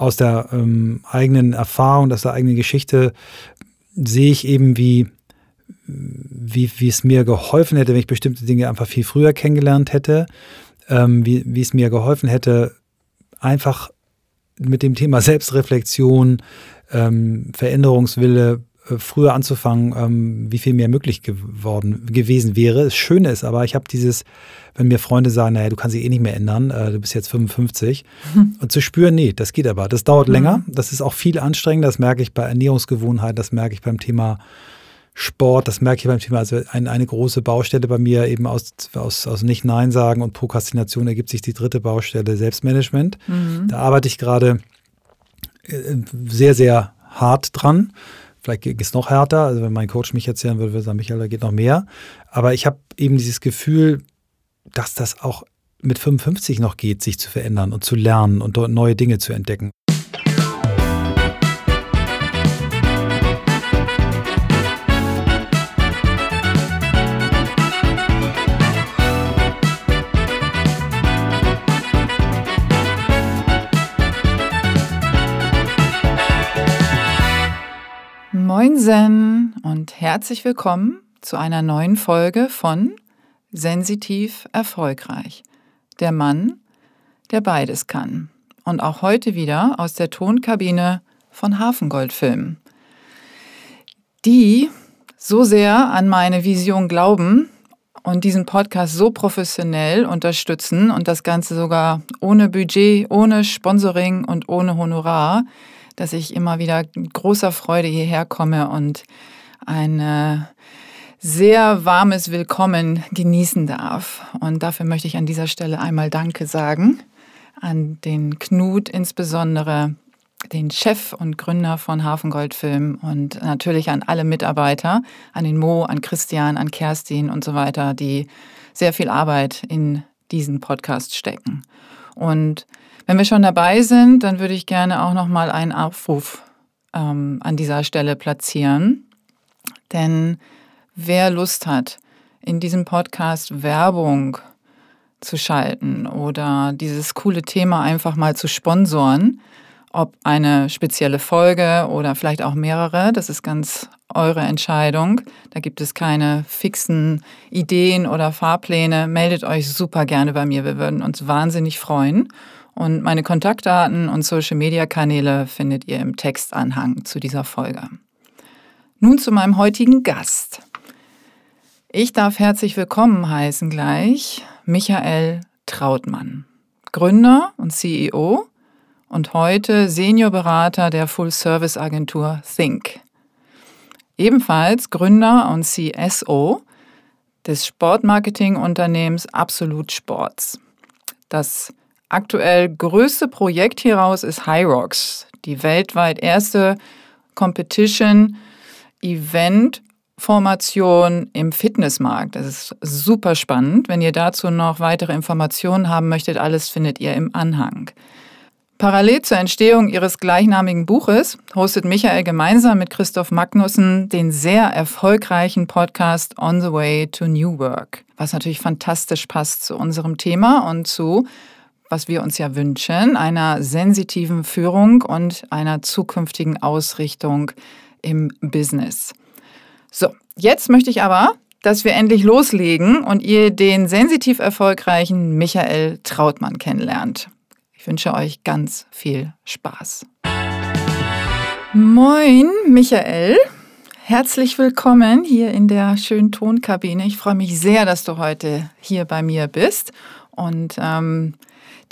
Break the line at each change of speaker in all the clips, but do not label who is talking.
aus der ähm, eigenen Erfahrung, aus der eigenen Geschichte sehe ich eben, wie, wie, wie es mir geholfen hätte, wenn ich bestimmte Dinge einfach viel früher kennengelernt hätte, ähm, wie, wie es mir geholfen hätte, einfach mit dem Thema Selbstreflexion, ähm, Veränderungswille früher anzufangen, ähm, wie viel mehr möglich geworden gewesen wäre. Das Schöne ist aber, ich habe dieses, wenn mir Freunde sagen, naja, du kannst dich eh nicht mehr ändern, äh, du bist jetzt 55, hm. und zu spüren, nee, das geht aber. Das dauert mhm. länger, das ist auch viel anstrengender, das merke ich bei Ernährungsgewohnheiten, das merke ich beim Thema Sport, das merke ich beim Thema, also ein, eine große Baustelle bei mir eben aus, aus, aus Nicht-Nein sagen und Prokrastination ergibt sich die dritte Baustelle Selbstmanagement. Mhm. Da arbeite ich gerade äh, sehr, sehr hart dran. Vielleicht geht es noch härter. Also wenn mein Coach mich erzählen würde, würde er sagen, Michael, da geht noch mehr. Aber ich habe eben dieses Gefühl, dass das auch mit 55 noch geht, sich zu verändern und zu lernen und dort neue Dinge zu entdecken.
Moinsen und herzlich willkommen zu einer neuen Folge von Sensitiv Erfolgreich. Der Mann, der beides kann. Und auch heute wieder aus der Tonkabine von Hafengoldfilm. Die so sehr an meine Vision glauben und diesen Podcast so professionell unterstützen und das Ganze sogar ohne Budget, ohne Sponsoring und ohne Honorar, dass ich immer wieder großer Freude hierher komme und ein äh, sehr warmes Willkommen genießen darf. Und dafür möchte ich an dieser Stelle einmal Danke sagen an den Knut insbesondere, den Chef und Gründer von Hafengoldfilm und natürlich an alle Mitarbeiter, an den Mo, an Christian, an Kerstin und so weiter, die sehr viel Arbeit in diesen Podcast stecken. Und wenn wir schon dabei sind, dann würde ich gerne auch noch mal einen Aufruf ähm, an dieser Stelle platzieren. Denn wer Lust hat, in diesem Podcast Werbung zu schalten oder dieses coole Thema einfach mal zu sponsoren, ob eine spezielle Folge oder vielleicht auch mehrere, das ist ganz eure Entscheidung. Da gibt es keine fixen Ideen oder Fahrpläne. Meldet euch super gerne bei mir. Wir würden uns wahnsinnig freuen. Und meine Kontaktdaten und Social-Media-Kanäle findet ihr im Textanhang zu dieser Folge. Nun zu meinem heutigen Gast. Ich darf herzlich willkommen heißen gleich Michael Trautmann, Gründer und CEO und heute Seniorberater der Full-Service-Agentur Think. Ebenfalls Gründer und CSO des Sportmarketing-Unternehmens Absolut Sports, das aktuell größte Projekt hieraus ist High Rocks, die weltweit erste Competition Event Formation im Fitnessmarkt. Das ist super spannend. Wenn ihr dazu noch weitere Informationen haben möchtet, alles findet ihr im Anhang. Parallel zur Entstehung ihres gleichnamigen Buches hostet Michael gemeinsam mit Christoph Magnussen den sehr erfolgreichen Podcast On the Way to New Work, was natürlich fantastisch passt zu unserem Thema und zu was wir uns ja wünschen, einer sensitiven Führung und einer zukünftigen Ausrichtung im Business. So, jetzt möchte ich aber, dass wir endlich loslegen und ihr den sensitiv erfolgreichen Michael Trautmann kennenlernt. Ich wünsche euch ganz viel Spaß. Moin, Michael. Herzlich willkommen hier in der schönen Tonkabine. Ich freue mich sehr, dass du heute hier bei mir bist. Und ähm,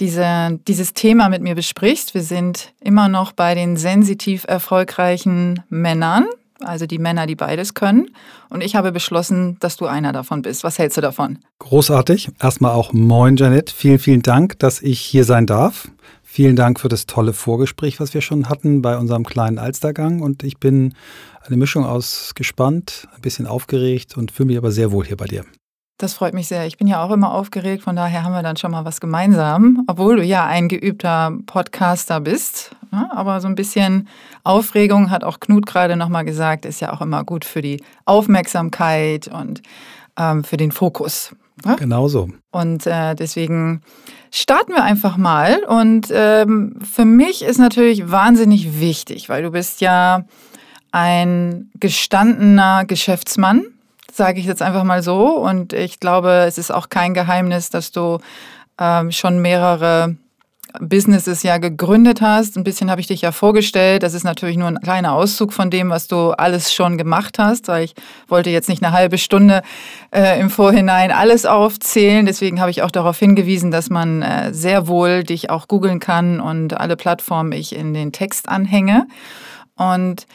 diese, dieses Thema mit mir besprichst. Wir sind immer noch bei den sensitiv erfolgreichen Männern, also die Männer, die beides können. Und ich habe beschlossen, dass du einer davon bist. Was hältst du davon?
Großartig. Erstmal auch moin, Janet. Vielen, vielen Dank, dass ich hier sein darf. Vielen Dank für das tolle Vorgespräch, was wir schon hatten bei unserem kleinen Alstergang. Und ich bin eine Mischung aus gespannt, ein bisschen aufgeregt und fühle mich aber sehr wohl hier bei dir.
Das freut mich sehr. Ich bin ja auch immer aufgeregt, von daher haben wir dann schon mal was gemeinsam, obwohl du ja ein geübter Podcaster bist. Ja, ne? aber so ein bisschen Aufregung, hat auch Knut gerade nochmal gesagt, ist ja auch immer gut für die Aufmerksamkeit und ähm, für den Fokus.
Ne? Genau so.
Und äh, deswegen starten wir einfach mal. Und ähm, für mich ist natürlich wahnsinnig wichtig, weil du bist ja ein gestandener Geschäftsmann, sage ich jetzt einfach mal so. Und ich glaube, es ist auch kein Geheimnis, dass du ähm, schon mehrere Businesses ja gegründet hast. Ein bisschen habe ich dich ja vorgestellt. Das ist natürlich nur ein kleiner Auszug von dem, was du alles schon gemacht hast, weil ich wollte jetzt nicht eine halbe Stunde äh, im Vorhinein alles aufzählen. Deswegen habe ich auch darauf hingewiesen, dass man äh, sehr wohl dich auch googeln kann und alle Plattformen ich in den Text anhänge. Und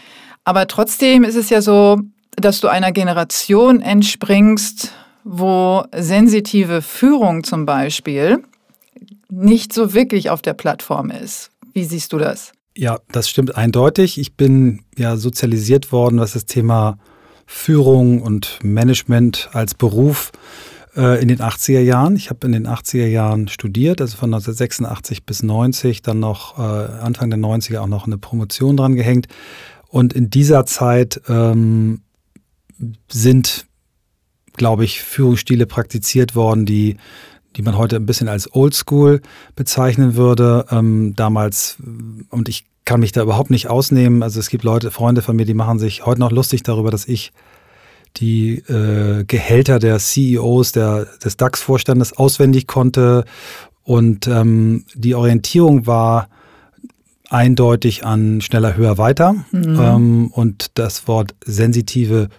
aber trotzdem ist es ja so, dass du einer Generation entspringst, wo sensitive Führung zum Beispiel nicht so wirklich auf der Plattform ist. Wie siehst du das?
Ja, das stimmt eindeutig. Ich bin ja sozialisiert worden, was das Thema Führung und Management als Beruf äh, in den 80er Jahren. Ich habe in den 80er Jahren studiert, also von 1986 bis 90, dann noch äh, Anfang der 90er auch noch eine Promotion dran gehängt. Und in dieser Zeit ähm, sind, glaube ich, Führungsstile praktiziert worden, die die man heute ein bisschen als Oldschool bezeichnen würde. Ähm, damals, und ich kann mich da überhaupt nicht ausnehmen. Also es gibt Leute, Freunde von mir, die machen sich heute noch lustig darüber, dass ich die äh, Gehälter der CEOs, der, des DAX-Vorstandes auswendig konnte. Und ähm, die Orientierung war eindeutig an schneller, höher, weiter. Mhm. Ähm, und das Wort sensitive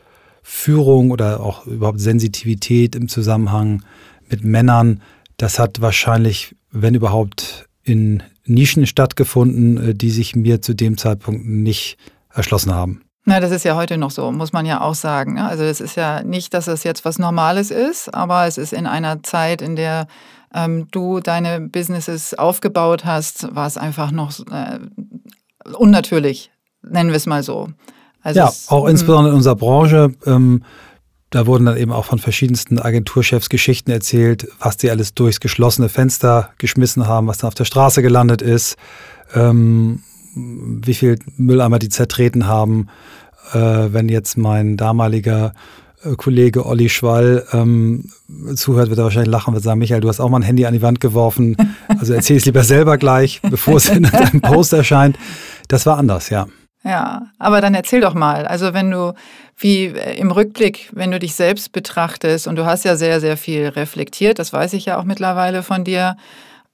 Führung oder auch überhaupt Sensitivität im Zusammenhang mit Männern, das hat wahrscheinlich, wenn überhaupt, in Nischen stattgefunden, äh, die sich mir zu dem Zeitpunkt nicht erschlossen haben.
Na, das ist ja heute noch so, muss man ja auch sagen. Ne? Also es ist ja nicht, dass es jetzt was Normales ist, aber es ist in einer Zeit, in der ähm, du deine Businesses aufgebaut hast, war es einfach noch äh, unnatürlich, nennen wir es mal so.
Also ja, auch insbesondere in unserer Branche. Ähm, da wurden dann eben auch von verschiedensten Agenturchefs Geschichten erzählt, was die alles durchs geschlossene Fenster geschmissen haben, was dann auf der Straße gelandet ist, ähm, wie viel Mülleimer die zertreten haben. Äh, wenn jetzt mein damaliger äh, Kollege Olli Schwall ähm, zuhört, wird er wahrscheinlich lachen, wird sagen, Michael, du hast auch mal ein Handy an die Wand geworfen. Also erzähl es lieber selber gleich, bevor es in deinem Post erscheint. Das war anders, ja.
Ja, aber dann erzähl doch mal. Also wenn du, wie äh, im Rückblick, wenn du dich selbst betrachtest und du hast ja sehr, sehr viel reflektiert, das weiß ich ja auch mittlerweile von dir,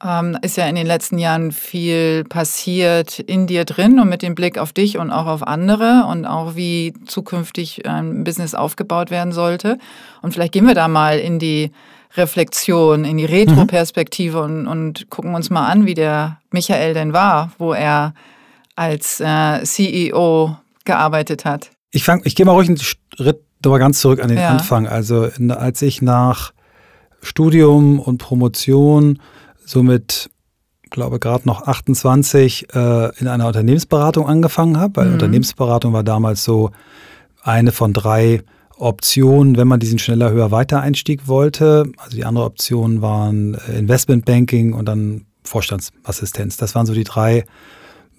ähm, ist ja in den letzten Jahren viel passiert in dir drin und mit dem Blick auf dich und auch auf andere und auch wie zukünftig ein Business aufgebaut werden sollte. Und vielleicht gehen wir da mal in die Reflexion, in die Retro-Perspektive mhm. und, und gucken uns mal an, wie der Michael denn war, wo er als äh, CEO gearbeitet hat.
Ich, fang, ich gehe mal ruhig einen Schritt nochmal ganz zurück an den ja. Anfang. Also als ich nach Studium und Promotion somit glaube gerade noch 28 äh, in einer Unternehmensberatung angefangen habe, weil mhm. Unternehmensberatung war damals so eine von drei Optionen, wenn man diesen schneller, höher, weiter Einstieg wollte. Also die anderen Optionen waren äh, Investmentbanking und dann Vorstandsassistenz. Das waren so die drei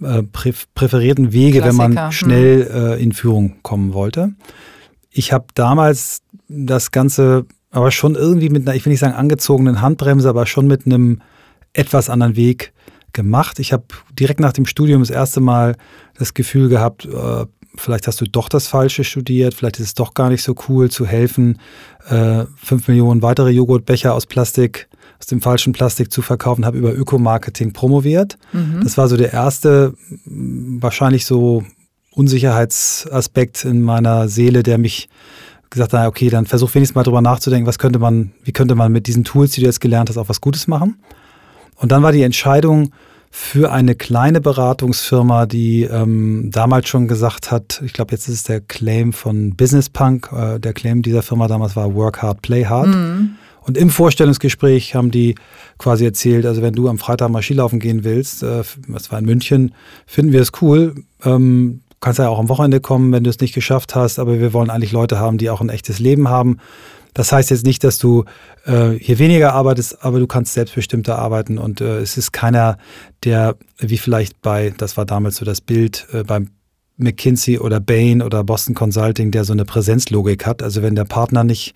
äh, präferierten Wege, Klassiker. wenn man hm. schnell äh, in Führung kommen wollte. Ich habe damals das Ganze aber schon irgendwie mit einer, ich will nicht sagen angezogenen Handbremse, aber schon mit einem etwas anderen Weg gemacht. Ich habe direkt nach dem Studium das erste Mal das Gefühl gehabt, äh, vielleicht hast du doch das Falsche studiert, vielleicht ist es doch gar nicht so cool zu helfen, äh, fünf Millionen weitere Joghurtbecher aus Plastik aus dem falschen Plastik zu verkaufen, habe über Ökomarketing promoviert. Mhm. Das war so der erste, wahrscheinlich so Unsicherheitsaspekt in meiner Seele, der mich gesagt hat, okay, dann versuch wenigstens mal drüber nachzudenken, was könnte man, wie könnte man mit diesen Tools, die du jetzt gelernt hast, auch was Gutes machen. Und dann war die Entscheidung für eine kleine Beratungsfirma, die ähm, damals schon gesagt hat, ich glaube, jetzt ist es der Claim von Business Punk, äh, der Claim dieser Firma damals war Work Hard, Play Hard. Mhm. Und im Vorstellungsgespräch haben die quasi erzählt, also wenn du am Freitag mal Skilaufen gehen willst, äh, das war in München, finden wir es cool. Ähm, kannst ja auch am Wochenende kommen, wenn du es nicht geschafft hast, aber wir wollen eigentlich Leute haben, die auch ein echtes Leben haben. Das heißt jetzt nicht, dass du äh, hier weniger arbeitest, aber du kannst selbstbestimmter arbeiten und äh, es ist keiner, der wie vielleicht bei, das war damals so das Bild, äh, beim McKinsey oder Bain oder Boston Consulting, der so eine Präsenzlogik hat. Also wenn der Partner nicht,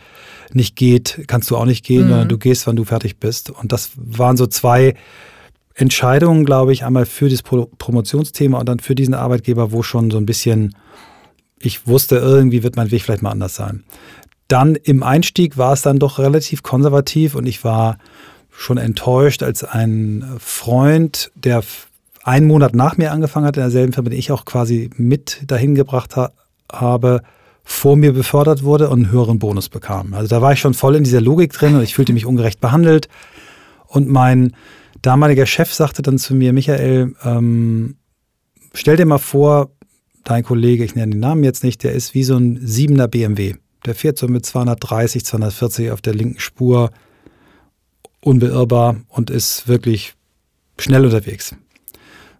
nicht geht, kannst du auch nicht gehen, mhm. sondern du gehst, wann du fertig bist. Und das waren so zwei Entscheidungen, glaube ich, einmal für das Pro Promotionsthema und dann für diesen Arbeitgeber, wo schon so ein bisschen, ich wusste, irgendwie wird mein Weg vielleicht mal anders sein. Dann im Einstieg war es dann doch relativ konservativ und ich war schon enttäuscht, als ein Freund, der einen Monat nach mir angefangen hat, in derselben Firma, die ich auch quasi mit dahin gebracht ha habe, vor mir befördert wurde und einen höheren Bonus bekam. Also da war ich schon voll in dieser Logik drin und ich fühlte mich ungerecht behandelt. Und mein damaliger Chef sagte dann zu mir, Michael, ähm, stell dir mal vor, dein Kollege, ich nenne den Namen jetzt nicht, der ist wie so ein siebener BMW. Der fährt so mit 230, 240 auf der linken Spur, unbeirrbar und ist wirklich schnell unterwegs.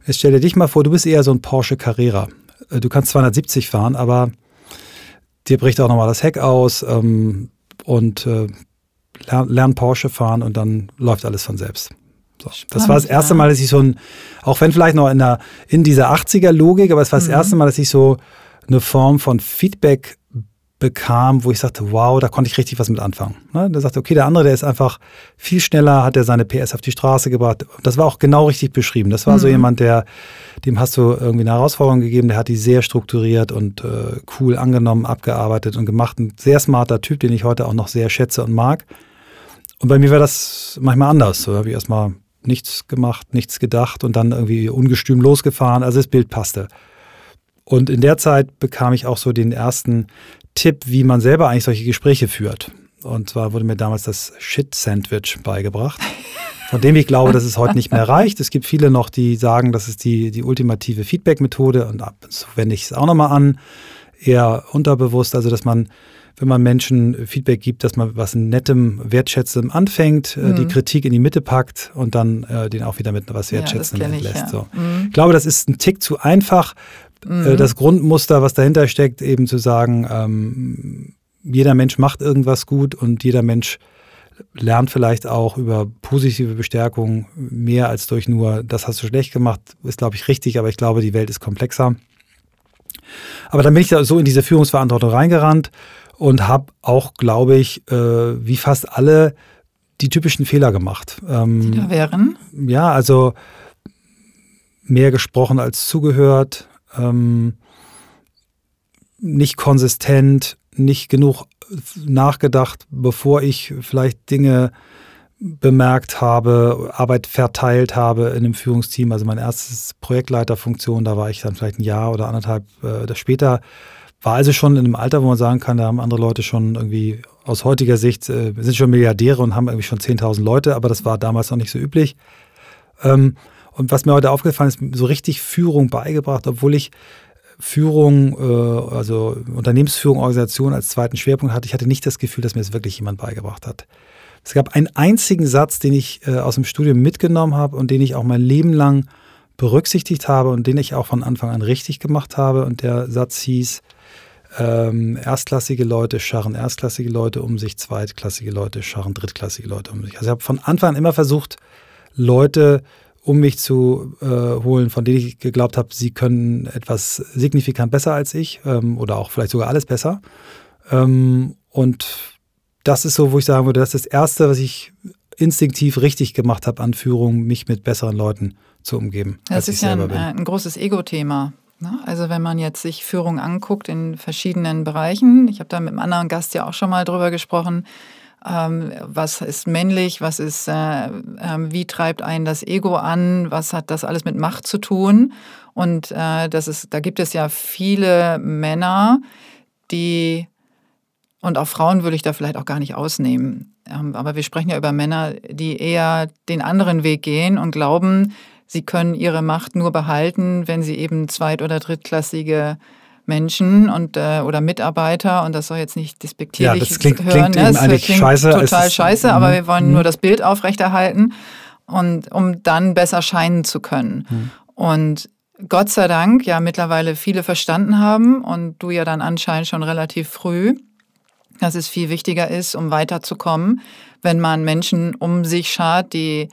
Jetzt stell dir dich mal vor, du bist eher so ein Porsche Carrera. Äh, du kannst 270 fahren, aber dir bricht auch nochmal das Heck aus ähm, und äh, lern, lern, Porsche fahren und dann läuft alles von selbst. So. Spannend, das war das erste Mal, dass ich so ein, auch wenn vielleicht noch in, der, in dieser 80er-Logik, aber es war das mhm. erste Mal, dass ich so eine Form von Feedback bekam, wo ich sagte, wow, da konnte ich richtig was mit anfangen. Ne? Der sagte, okay, der andere, der ist einfach viel schneller, hat er seine PS auf die Straße gebracht. Das war auch genau richtig beschrieben. Das war mhm. so jemand, der, dem hast du irgendwie eine Herausforderung gegeben, der hat die sehr strukturiert und äh, cool angenommen, abgearbeitet und gemacht. Ein sehr smarter Typ, den ich heute auch noch sehr schätze und mag. Und bei mir war das manchmal anders. So habe ich erstmal nichts gemacht, nichts gedacht und dann irgendwie ungestüm losgefahren. Also das Bild passte. Und in der Zeit bekam ich auch so den ersten Tipp, wie man selber eigentlich solche Gespräche führt. Und zwar wurde mir damals das Shit-Sandwich beigebracht, von dem ich glaube, dass es heute nicht mehr reicht. Es gibt viele noch, die sagen, das ist die, die ultimative Feedback-Methode und ab und zu wende ich es auch nochmal an, eher unterbewusst, also dass man, wenn man Menschen Feedback gibt, dass man was Nettem, Wertschätzendem anfängt, mhm. die Kritik in die Mitte packt und dann äh, den auch wieder mit was Wertschätzendem ja, entlässt. Ich, ja. so. mhm. ich glaube, das ist ein Tick zu einfach. Äh, mhm. das Grundmuster, was dahinter steckt, eben zu sagen, ähm, jeder Mensch macht irgendwas gut und jeder Mensch lernt vielleicht auch über positive Bestärkung mehr als durch nur, das hast du schlecht gemacht, ist, glaube ich, richtig, aber ich glaube, die Welt ist komplexer. Aber dann bin ich da so in diese Führungsverantwortung reingerannt und habe auch, glaube ich, äh, wie fast alle die typischen Fehler gemacht.
Ähm, die da wären?
Ja, also mehr gesprochen als zugehört, ähm, nicht konsistent, nicht genug nachgedacht, bevor ich vielleicht Dinge bemerkt habe, Arbeit verteilt habe in einem Führungsteam. Also mein erstes Projektleiterfunktion, da war ich dann vielleicht ein Jahr oder anderthalb äh, später. War also schon in einem Alter, wo man sagen kann, da haben andere Leute schon irgendwie aus heutiger Sicht, äh, sind schon Milliardäre und haben irgendwie schon 10.000 Leute, aber das war damals noch nicht so üblich. Ähm, und was mir heute aufgefallen ist, so richtig Führung beigebracht, obwohl ich Führung, äh, also Unternehmensführung, Organisation als zweiten Schwerpunkt hatte. Ich hatte nicht das Gefühl, dass mir das wirklich jemand beigebracht hat. Es gab einen einzigen Satz, den ich äh, aus dem Studium mitgenommen habe und den ich auch mein Leben lang berücksichtigt habe und den ich auch von Anfang an richtig gemacht habe. Und der Satz hieß, ähm, erstklassige Leute scharren erstklassige Leute um sich, zweitklassige Leute scharren drittklassige Leute um sich. Also ich habe von Anfang an immer versucht, Leute um mich zu äh, holen, von denen ich geglaubt habe, sie können etwas signifikant besser als ich ähm, oder auch vielleicht sogar alles besser. Ähm, und das ist so, wo ich sagen würde, das ist das Erste, was ich instinktiv richtig gemacht habe an Führung, mich mit besseren Leuten zu umgeben.
Das ist ja ein, äh, ein, großes Ego-Thema. Ne? Also wenn man jetzt sich Führung anguckt in verschiedenen Bereichen, ich habe da mit einem anderen Gast ja auch schon mal drüber gesprochen, ähm, was ist männlich, was ist, äh, äh, wie treibt einen das Ego an, was hat das alles mit Macht zu tun. Und äh, das ist, da gibt es ja viele Männer, die, und auch Frauen würde ich da vielleicht auch gar nicht ausnehmen, ähm, aber wir sprechen ja über Männer, die eher den anderen Weg gehen und glauben, sie können ihre Macht nur behalten, wenn sie eben zweit- oder drittklassige Menschen und äh, oder Mitarbeiter und das soll jetzt nicht despektierlich ja, das
klingt,
hören.
Klingt ne? das eigentlich klingt scheiße,
total scheiße, aber mhm. wir wollen nur mhm. das Bild aufrechterhalten und um dann besser scheinen zu können. Mhm. Und Gott sei Dank ja mittlerweile viele verstanden haben und du ja dann anscheinend schon relativ früh, dass es viel wichtiger ist, um weiterzukommen, wenn man Menschen um sich schart, die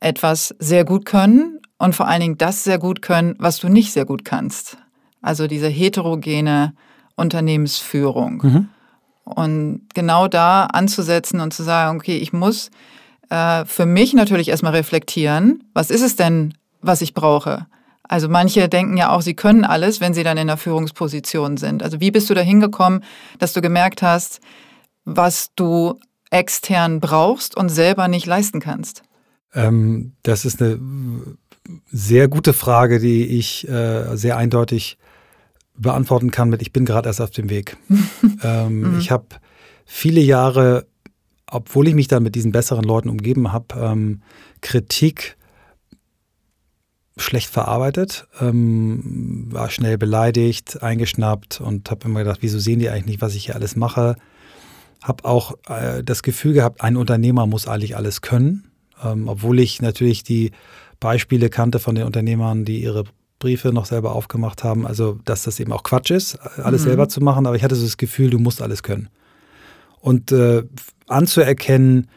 etwas sehr gut können und vor allen Dingen das sehr gut können, was du nicht sehr gut kannst. Also diese heterogene Unternehmensführung. Mhm. Und genau da anzusetzen und zu sagen, okay, ich muss äh, für mich natürlich erstmal reflektieren, was ist es denn, was ich brauche? Also manche denken ja auch, sie können alles, wenn sie dann in der Führungsposition sind. Also wie bist du da hingekommen, dass du gemerkt hast, was du extern brauchst und selber nicht leisten kannst?
Ähm, das ist eine sehr gute Frage, die ich äh, sehr eindeutig beantworten kann mit, ich bin gerade erst auf dem Weg. ähm, mhm. Ich habe viele Jahre, obwohl ich mich dann mit diesen besseren Leuten umgeben habe, ähm, Kritik schlecht verarbeitet, ähm, war schnell beleidigt, eingeschnappt und habe immer gedacht, wieso sehen die eigentlich nicht, was ich hier alles mache? Habe auch äh, das Gefühl gehabt, ein Unternehmer muss eigentlich alles können, ähm, obwohl ich natürlich die Beispiele kannte von den Unternehmern, die ihre Briefe noch selber aufgemacht haben. Also, dass das eben auch Quatsch ist, alles mhm. selber zu machen. Aber ich hatte so das Gefühl, du musst alles können. Und äh, anzuerkennen,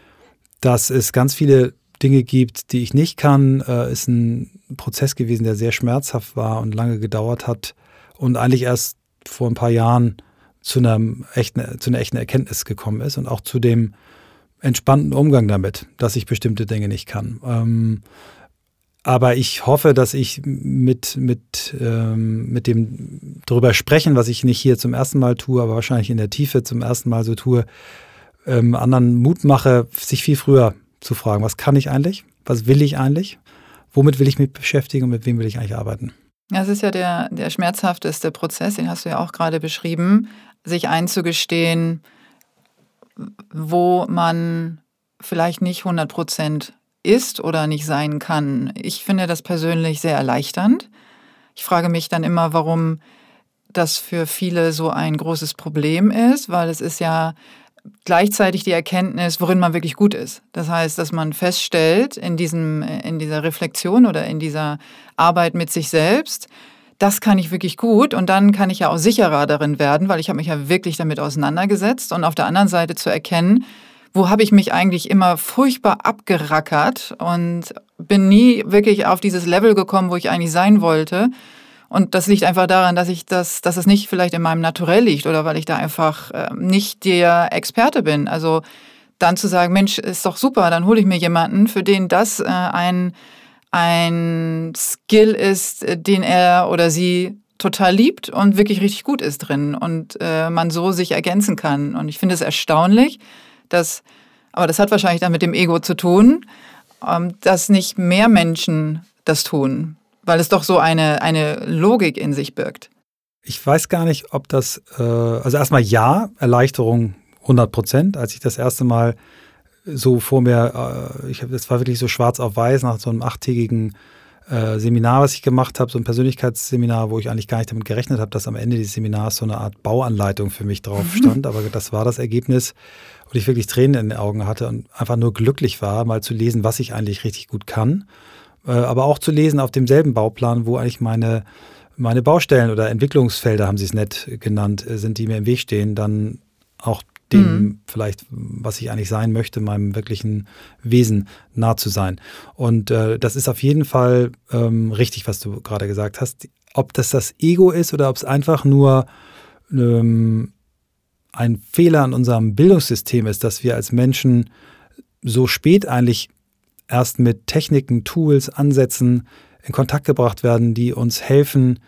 dass es ganz viele Dinge gibt, die ich nicht kann, äh, ist ein Prozess gewesen, der sehr schmerzhaft war und lange gedauert hat und eigentlich erst vor ein paar Jahren zu einer echten, zu einer echten Erkenntnis gekommen ist und auch zu dem entspannten Umgang damit, dass ich bestimmte Dinge nicht kann. Ähm, aber ich hoffe, dass ich mit, mit, ähm, mit dem darüber sprechen, was ich nicht hier zum ersten Mal tue, aber wahrscheinlich in der Tiefe zum ersten Mal so tue, ähm, anderen Mut mache, sich viel früher zu fragen, was kann ich eigentlich? Was will ich eigentlich? Womit will ich mich beschäftigen und mit wem will ich eigentlich arbeiten?
Das ist ja der, der schmerzhafteste Prozess, den hast du ja auch gerade beschrieben, sich einzugestehen, wo man vielleicht nicht 100 Prozent ist oder nicht sein kann. Ich finde das persönlich sehr erleichternd. Ich frage mich dann immer, warum das für viele so ein großes Problem ist, weil es ist ja gleichzeitig die Erkenntnis, worin man wirklich gut ist. Das heißt, dass man feststellt in, diesem, in dieser Reflexion oder in dieser Arbeit mit sich selbst, das kann ich wirklich gut und dann kann ich ja auch sicherer darin werden, weil ich habe mich ja wirklich damit auseinandergesetzt und auf der anderen Seite zu erkennen, wo habe ich mich eigentlich immer furchtbar abgerackert und bin nie wirklich auf dieses Level gekommen, wo ich eigentlich sein wollte. Und das liegt einfach daran, dass ich das, dass es nicht vielleicht in meinem Naturell liegt oder weil ich da einfach äh, nicht der Experte bin. Also dann zu sagen, Mensch, ist doch super, dann hole ich mir jemanden, für den das äh, ein, ein Skill ist, den er oder sie total liebt und wirklich richtig gut ist drin und äh, man so sich ergänzen kann. Und ich finde es erstaunlich, dass, aber das hat wahrscheinlich dann mit dem Ego zu tun, ähm, dass nicht mehr Menschen das tun, weil es doch so eine, eine Logik in sich birgt.
Ich weiß gar nicht, ob das, äh, also erstmal ja, Erleichterung 100 Prozent. Als ich das erste Mal so vor mir, äh, ich hab, das war wirklich so schwarz auf weiß nach so einem achttägigen äh, Seminar, was ich gemacht habe, so ein Persönlichkeitsseminar, wo ich eigentlich gar nicht damit gerechnet habe, dass am Ende dieses Seminars so eine Art Bauanleitung für mich drauf mhm. stand. Aber das war das Ergebnis und ich wirklich Tränen in den Augen hatte und einfach nur glücklich war, mal zu lesen, was ich eigentlich richtig gut kann. Äh, aber auch zu lesen auf demselben Bauplan, wo eigentlich meine, meine Baustellen oder Entwicklungsfelder, haben sie es nett genannt, äh, sind, die mir im Weg stehen, dann auch dem mhm. vielleicht, was ich eigentlich sein möchte, meinem wirklichen Wesen nah zu sein. Und äh, das ist auf jeden Fall ähm, richtig, was du gerade gesagt hast. Ob das das Ego ist oder ob es einfach nur ähm, ein Fehler an unserem Bildungssystem ist, dass wir als Menschen so spät eigentlich erst mit Techniken, Tools, Ansätzen in Kontakt gebracht werden, die uns helfen,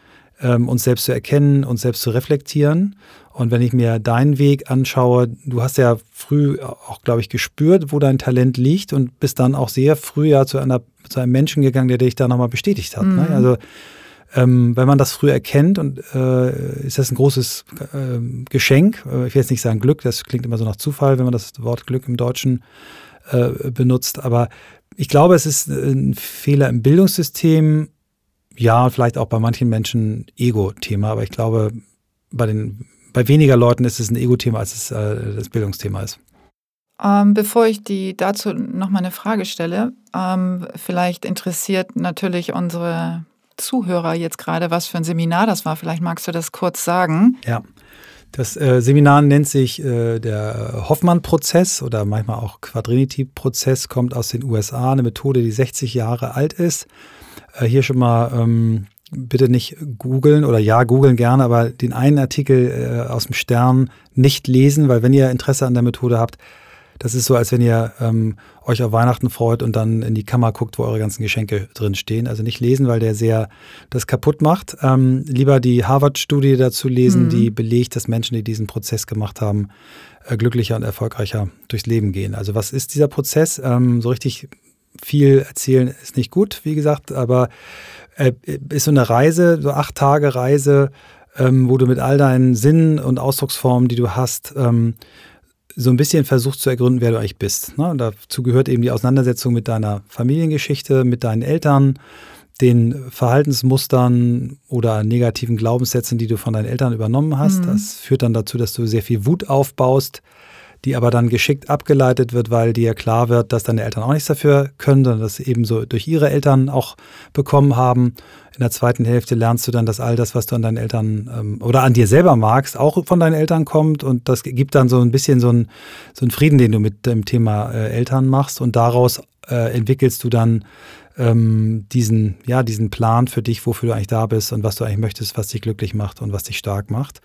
ähm, uns selbst zu erkennen, uns selbst zu reflektieren. Und wenn ich mir deinen Weg anschaue, du hast ja früh auch, glaube ich, gespürt, wo dein Talent liegt und bist dann auch sehr früh ja zu, einer, zu einem Menschen gegangen, der dich da nochmal bestätigt hat. Ne? Mhm. Ne? Also ähm, wenn man das früh erkennt, und äh, ist das ein großes äh, Geschenk. Ich will jetzt nicht sagen Glück, das klingt immer so nach Zufall, wenn man das Wort Glück im Deutschen äh, benutzt. Aber ich glaube, es ist ein Fehler im Bildungssystem. Ja, vielleicht auch bei manchen Menschen Ego-Thema, aber ich glaube, bei, den, bei weniger Leuten ist es ein Ego-Thema, als es äh, das Bildungsthema ist.
Ähm, bevor ich die dazu noch mal eine Frage stelle, ähm, vielleicht interessiert natürlich unsere Zuhörer jetzt gerade, was für ein Seminar das war. Vielleicht magst du das kurz sagen.
Ja. Das äh, Seminar nennt sich äh, der Hoffmann-Prozess oder manchmal auch Quadrinity-Prozess, kommt aus den USA, eine Methode, die 60 Jahre alt ist. Äh, hier schon mal ähm, bitte nicht googeln oder ja, googeln gerne, aber den einen Artikel äh, aus dem Stern nicht lesen, weil wenn ihr Interesse an der Methode habt, das ist so, als wenn ihr ähm, euch auf Weihnachten freut und dann in die Kammer guckt, wo eure ganzen Geschenke drin stehen. Also nicht lesen, weil der sehr das kaputt macht. Ähm, lieber die Harvard-Studie dazu lesen, mhm. die belegt, dass Menschen, die diesen Prozess gemacht haben, äh, glücklicher und erfolgreicher durchs Leben gehen. Also was ist dieser Prozess? Ähm, so richtig viel erzählen ist nicht gut, wie gesagt, aber äh, ist so eine Reise, so acht Tage Reise, ähm, wo du mit all deinen Sinnen und Ausdrucksformen, die du hast, ähm, so ein bisschen versuchst zu ergründen, wer du eigentlich bist. Ne? Dazu gehört eben die Auseinandersetzung mit deiner Familiengeschichte, mit deinen Eltern, den Verhaltensmustern oder negativen Glaubenssätzen, die du von deinen Eltern übernommen hast. Mhm. Das führt dann dazu, dass du sehr viel Wut aufbaust, die aber dann geschickt abgeleitet wird, weil dir klar wird, dass deine Eltern auch nichts dafür können, sondern dass sie eben so durch ihre Eltern auch bekommen haben. In der zweiten Hälfte lernst du dann, dass all das, was du an deinen Eltern ähm, oder an dir selber magst, auch von deinen Eltern kommt und das gibt dann so ein bisschen so einen so Frieden, den du mit dem Thema äh, Eltern machst und daraus äh, entwickelst du dann ähm, diesen, ja, diesen Plan für dich, wofür du eigentlich da bist und was du eigentlich möchtest, was dich glücklich macht und was dich stark macht.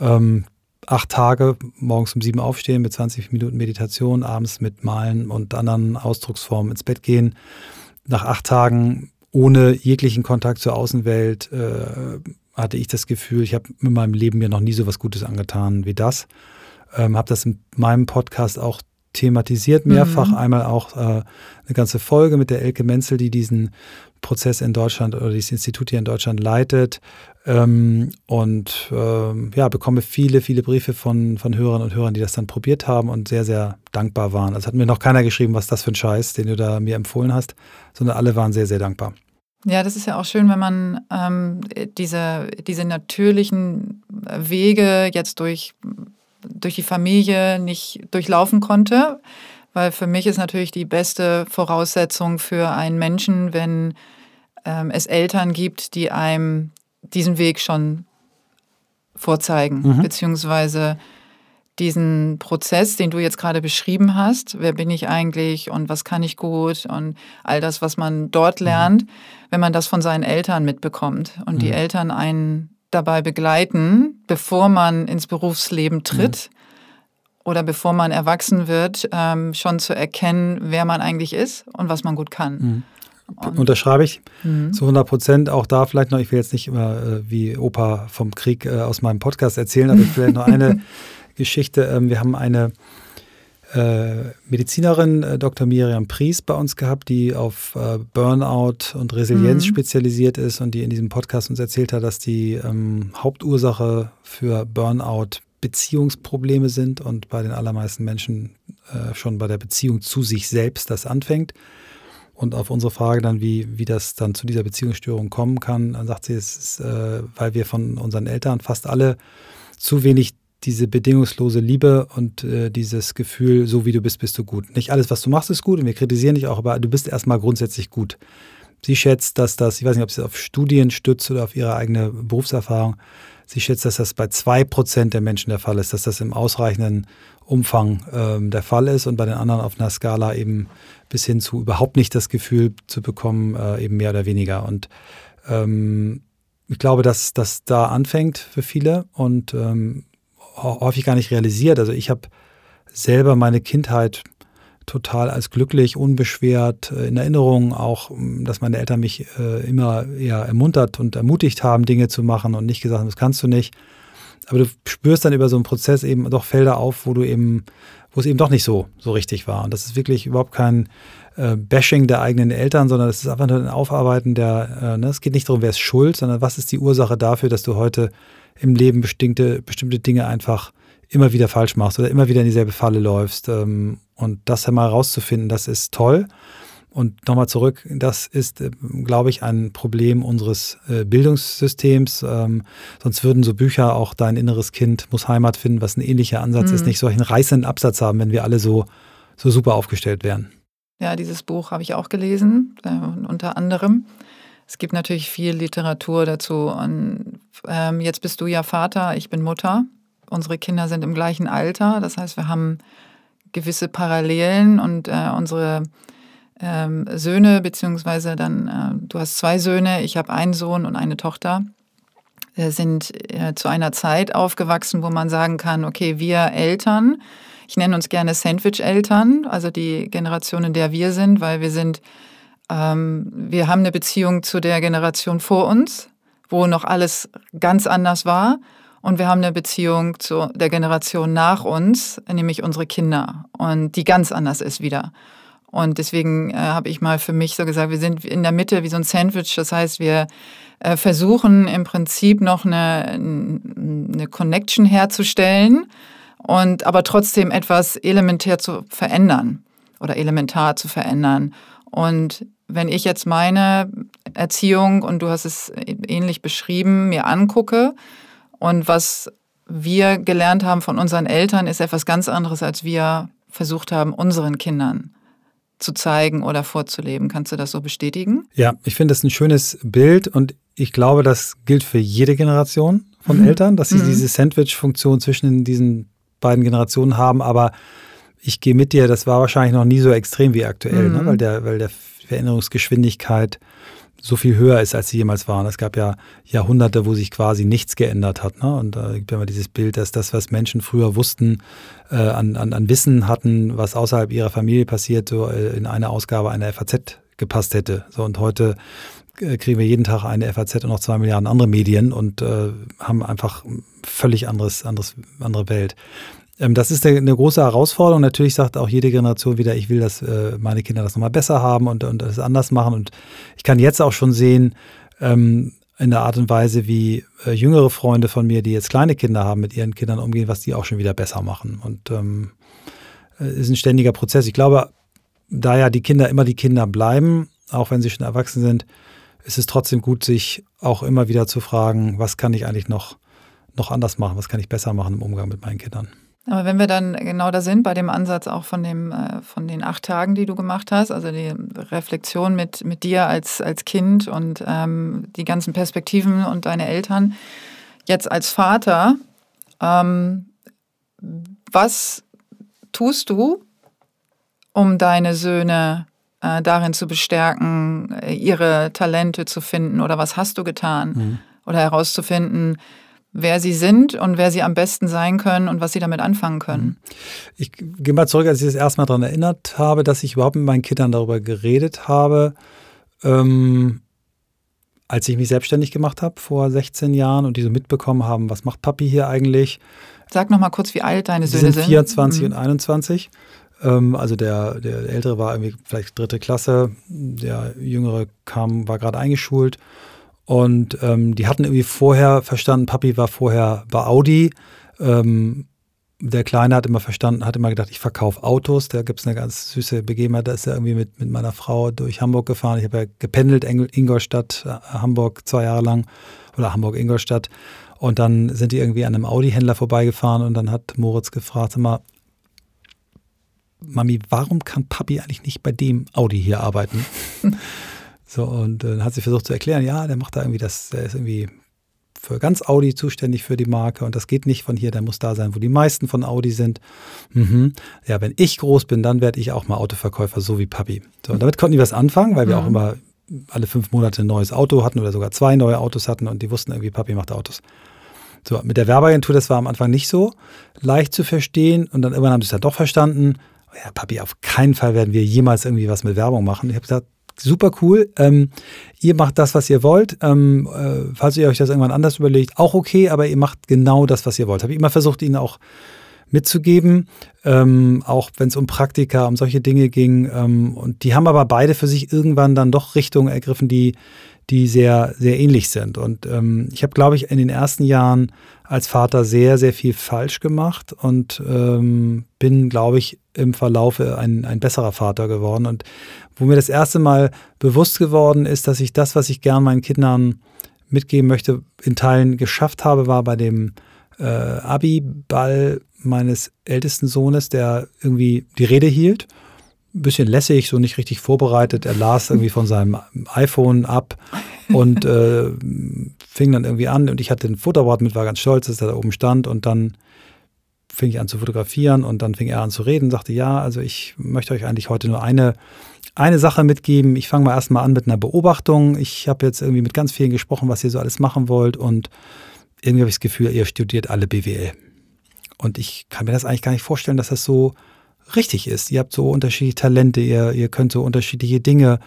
Ähm, acht Tage morgens um sieben aufstehen mit 20 Minuten Meditation, abends mit Malen und anderen Ausdrucksformen ins Bett gehen. Nach acht Tagen ohne jeglichen Kontakt zur Außenwelt äh, hatte ich das Gefühl, ich habe in meinem Leben mir noch nie so was Gutes angetan wie das. Ähm, habe das in meinem Podcast auch thematisiert mehrfach. Mhm. Einmal auch äh, eine ganze Folge mit der Elke Menzel, die diesen Prozess in Deutschland oder dieses Institut hier in Deutschland leitet. Ähm, und ähm, ja, bekomme viele, viele Briefe von, von Hörern und Hörern, die das dann probiert haben und sehr, sehr dankbar waren. Also hat mir noch keiner geschrieben, was das für ein Scheiß, den du da mir empfohlen hast, sondern alle waren sehr, sehr dankbar.
Ja, das ist ja auch schön, wenn man ähm, diese, diese natürlichen Wege jetzt durch, durch die Familie nicht durchlaufen konnte. Weil für mich ist natürlich die beste Voraussetzung für einen Menschen, wenn ähm, es Eltern gibt, die einem diesen Weg schon vorzeigen, mhm. beziehungsweise diesen Prozess, den du jetzt gerade beschrieben hast, wer bin ich eigentlich und was kann ich gut und all das, was man dort mhm. lernt, mhm. wenn man das von seinen Eltern mitbekommt und mhm. die Eltern einen dabei begleiten, bevor man ins Berufsleben tritt mhm. oder bevor man erwachsen wird, ähm, schon zu erkennen, wer man eigentlich ist und was man gut kann.
Und Unterschreibe ich mhm. zu 100 Prozent. Auch da vielleicht noch, ich will jetzt nicht immer äh, wie Opa vom Krieg äh, aus meinem Podcast erzählen, aber ich will noch eine Geschichte. Ähm, wir haben eine äh, Medizinerin, äh, Dr. Miriam Pries, bei uns gehabt, die auf äh, Burnout und Resilienz mhm. spezialisiert ist und die in diesem Podcast uns erzählt hat, dass die ähm, Hauptursache für Burnout Beziehungsprobleme sind und bei den allermeisten Menschen äh, schon bei der Beziehung zu sich selbst das anfängt. Und auf unsere Frage dann, wie, wie das dann zu dieser Beziehungsstörung kommen kann, dann sagt sie, es ist, äh, weil wir von unseren Eltern fast alle zu wenig diese bedingungslose Liebe und äh, dieses Gefühl, so wie du bist, bist du gut. Nicht alles, was du machst, ist gut und wir kritisieren dich auch, aber du bist erstmal grundsätzlich gut. Sie schätzt, dass das, ich weiß nicht, ob sie auf Studien stützt oder auf ihre eigene Berufserfahrung, sie schätzt, dass das bei zwei Prozent der Menschen der Fall ist, dass das im ausreichenden Umfang ähm, der Fall ist und bei den anderen auf einer Skala eben bis hin zu überhaupt nicht das Gefühl zu bekommen, äh, eben mehr oder weniger. Und ähm, ich glaube, dass das da anfängt für viele und ähm, häufig gar nicht realisiert. Also ich habe selber meine Kindheit total als glücklich, unbeschwert äh, in Erinnerung, auch dass meine Eltern mich äh, immer eher ermuntert und ermutigt haben, Dinge zu machen und nicht gesagt haben, das kannst du nicht. Aber du spürst dann über so einen Prozess eben doch Felder auf, wo du eben, wo es eben doch nicht so, so richtig war. Und das ist wirklich überhaupt kein äh, Bashing der eigenen Eltern, sondern es ist einfach nur ein Aufarbeiten der, äh, ne? es geht nicht darum, wer ist schuld, sondern was ist die Ursache dafür, dass du heute im Leben bestimmte, bestimmte Dinge einfach immer wieder falsch machst oder immer wieder in dieselbe Falle läufst. Ähm, und das einmal rauszufinden, das ist toll. Und nochmal zurück, das ist, äh, glaube ich, ein Problem unseres äh, Bildungssystems. Ähm, sonst würden so Bücher auch dein inneres Kind muss Heimat finden, was ein ähnlicher Ansatz mhm. ist, nicht solchen reißenden Absatz haben, wenn wir alle so, so super aufgestellt wären.
Ja, dieses Buch habe ich auch gelesen, äh, unter anderem. Es gibt natürlich viel Literatur dazu. Und ähm, jetzt bist du ja Vater, ich bin Mutter. Unsere Kinder sind im gleichen Alter. Das heißt, wir haben gewisse Parallelen und äh, unsere ähm, Söhne, beziehungsweise dann, äh, du hast zwei Söhne, ich habe einen Sohn und eine Tochter, äh, sind äh, zu einer Zeit aufgewachsen, wo man sagen kann, okay, wir Eltern, ich nenne uns gerne Sandwich-Eltern, also die Generation, in der wir sind, weil wir sind, ähm, wir haben eine Beziehung zu der Generation vor uns, wo noch alles ganz anders war. Und wir haben eine Beziehung zu der Generation nach uns, nämlich unsere Kinder, und die ganz anders ist wieder. Und deswegen äh, habe ich mal für mich so gesagt, wir sind in der Mitte wie so ein Sandwich. Das heißt, wir äh, versuchen im Prinzip noch eine, eine Connection herzustellen und aber trotzdem etwas elementär zu verändern oder elementar zu verändern. Und wenn ich jetzt meine Erziehung, und du hast es ähnlich beschrieben, mir angucke, und was wir gelernt haben von unseren Eltern, ist etwas ganz anderes, als wir versucht haben, unseren Kindern zu zeigen oder vorzuleben. Kannst du das so bestätigen?
Ja, ich finde das ein schönes Bild und ich glaube, das gilt für jede Generation von mhm. Eltern, dass sie mhm. diese Sandwich-Funktion zwischen diesen beiden Generationen haben. Aber ich gehe mit dir, das war wahrscheinlich noch nie so extrem wie aktuell, ne? mhm. ne? weil, der, weil der Veränderungsgeschwindigkeit so viel höher ist, als sie jemals waren. Es gab ja Jahrhunderte, wo sich quasi nichts geändert hat. Ne? Und da gibt ja immer dieses Bild, dass das, was Menschen früher wussten, äh, an, an, an Wissen hatten, was außerhalb ihrer Familie passiert, so äh, in eine Ausgabe einer FAZ gepasst hätte. So und heute äh, kriegen wir jeden Tag eine FAZ und noch zwei Milliarden andere Medien und äh, haben einfach völlig anderes, anderes, andere Welt. Ähm, das ist eine große Herausforderung. Natürlich sagt auch jede Generation wieder, ich will, dass äh, meine Kinder das nochmal besser haben und, und das anders machen. Und ich kann jetzt auch schon sehen, ähm, in der Art und Weise, wie äh, jüngere Freunde von mir, die jetzt kleine Kinder haben, mit ihren Kindern umgehen, was die auch schon wieder besser machen. Und ähm, äh, ist ein ständiger Prozess. Ich glaube, da ja die Kinder immer die Kinder bleiben, auch wenn sie schon erwachsen sind, ist es trotzdem gut, sich auch immer wieder zu fragen, was kann ich eigentlich noch, noch anders machen, was kann ich besser machen im Umgang mit meinen Kindern.
Aber wenn wir dann genau da sind, bei dem Ansatz auch von, dem, äh, von den acht Tagen, die du gemacht hast, also die Reflexion mit, mit dir als, als Kind und ähm, die ganzen Perspektiven und deine Eltern, jetzt als Vater, ähm, was tust du, um deine Söhne äh, darin zu bestärken, ihre Talente zu finden? Oder was hast du getan? Mhm. Oder herauszufinden, wer sie sind und wer sie am besten sein können und was sie damit anfangen können. Mhm.
Ich gehe mal zurück, als ich das erste Mal daran erinnert habe, dass ich überhaupt mit meinen Kindern darüber geredet habe, ähm, als ich mich selbstständig gemacht habe vor 16 Jahren und die so mitbekommen haben, was macht Papi hier eigentlich.
Sag noch mal kurz, wie alt deine Söhne sind.
sind 24 mhm. und 21. Ähm, also der, der Ältere war irgendwie vielleicht dritte Klasse, der Jüngere kam, war gerade eingeschult. Und ähm, die hatten irgendwie vorher verstanden, Papi war vorher bei Audi. Ähm, der Kleine hat immer verstanden, hat immer gedacht, ich verkaufe Autos. Da gibt es eine ganz süße Begebenheit. Da ist er irgendwie mit, mit meiner Frau durch Hamburg gefahren. Ich habe ja gependelt, Ingolstadt, äh, Hamburg zwei Jahre lang oder Hamburg-Ingolstadt. Und dann sind die irgendwie an einem Audi-Händler vorbeigefahren und dann hat Moritz gefragt, sag mal, Mami, warum kann Papi eigentlich nicht bei dem Audi hier arbeiten? So, und äh, dann hat sie versucht zu erklären, ja, der macht da irgendwie das, der ist irgendwie für ganz Audi zuständig für die Marke und das geht nicht von hier, der muss da sein, wo die meisten von Audi sind. Mhm. Ja, wenn ich groß bin, dann werde ich auch mal Autoverkäufer, so wie Papi. So, und damit konnten die was anfangen, weil wir mhm. auch immer alle fünf Monate ein neues Auto hatten oder sogar zwei neue Autos hatten und die wussten irgendwie, Papi macht Autos. So, mit der Werbeagentur, das war am Anfang nicht so leicht zu verstehen und dann irgendwann haben sie es dann doch verstanden. Ja, Papi, auf keinen Fall werden wir jemals irgendwie was mit Werbung machen. Ich habe gesagt, super cool. Ähm, ihr macht das, was ihr wollt. Ähm, äh, falls ihr euch das irgendwann anders überlegt, auch okay, aber ihr macht genau das, was ihr wollt. Habe ich immer versucht, ihnen auch mitzugeben, ähm, auch wenn es um Praktika, um solche Dinge ging. Ähm, und die haben aber beide für sich irgendwann dann doch Richtungen ergriffen, die, die sehr, sehr ähnlich sind. Und ähm, ich habe, glaube ich, in den ersten Jahren als Vater sehr, sehr viel falsch gemacht und ähm, bin, glaube ich, im Verlaufe ein, ein besserer Vater geworden. Und wo mir das erste Mal bewusst geworden ist, dass ich das, was ich gern meinen Kindern mitgeben möchte, in Teilen geschafft habe, war bei dem äh, Abi-Ball meines ältesten Sohnes, der irgendwie die Rede hielt. Ein bisschen lässig, so nicht richtig vorbereitet. Er las irgendwie von seinem iPhone ab und äh, fing dann irgendwie an. Und ich hatte ein Fotoapparat mit, war ganz stolz, dass er da oben stand. Und dann fing ich an zu fotografieren und dann fing er an zu reden, sagte, ja, also ich möchte euch eigentlich heute nur eine eine Sache mitgeben. Ich fange mal erstmal an mit einer Beobachtung. Ich habe jetzt irgendwie mit ganz vielen gesprochen, was ihr so alles machen wollt und irgendwie habe ich das Gefühl, ihr studiert alle BWL. Und ich kann mir das eigentlich gar nicht vorstellen, dass das so richtig ist. Ihr habt so unterschiedliche Talente, ihr, ihr könnt so unterschiedliche Dinge.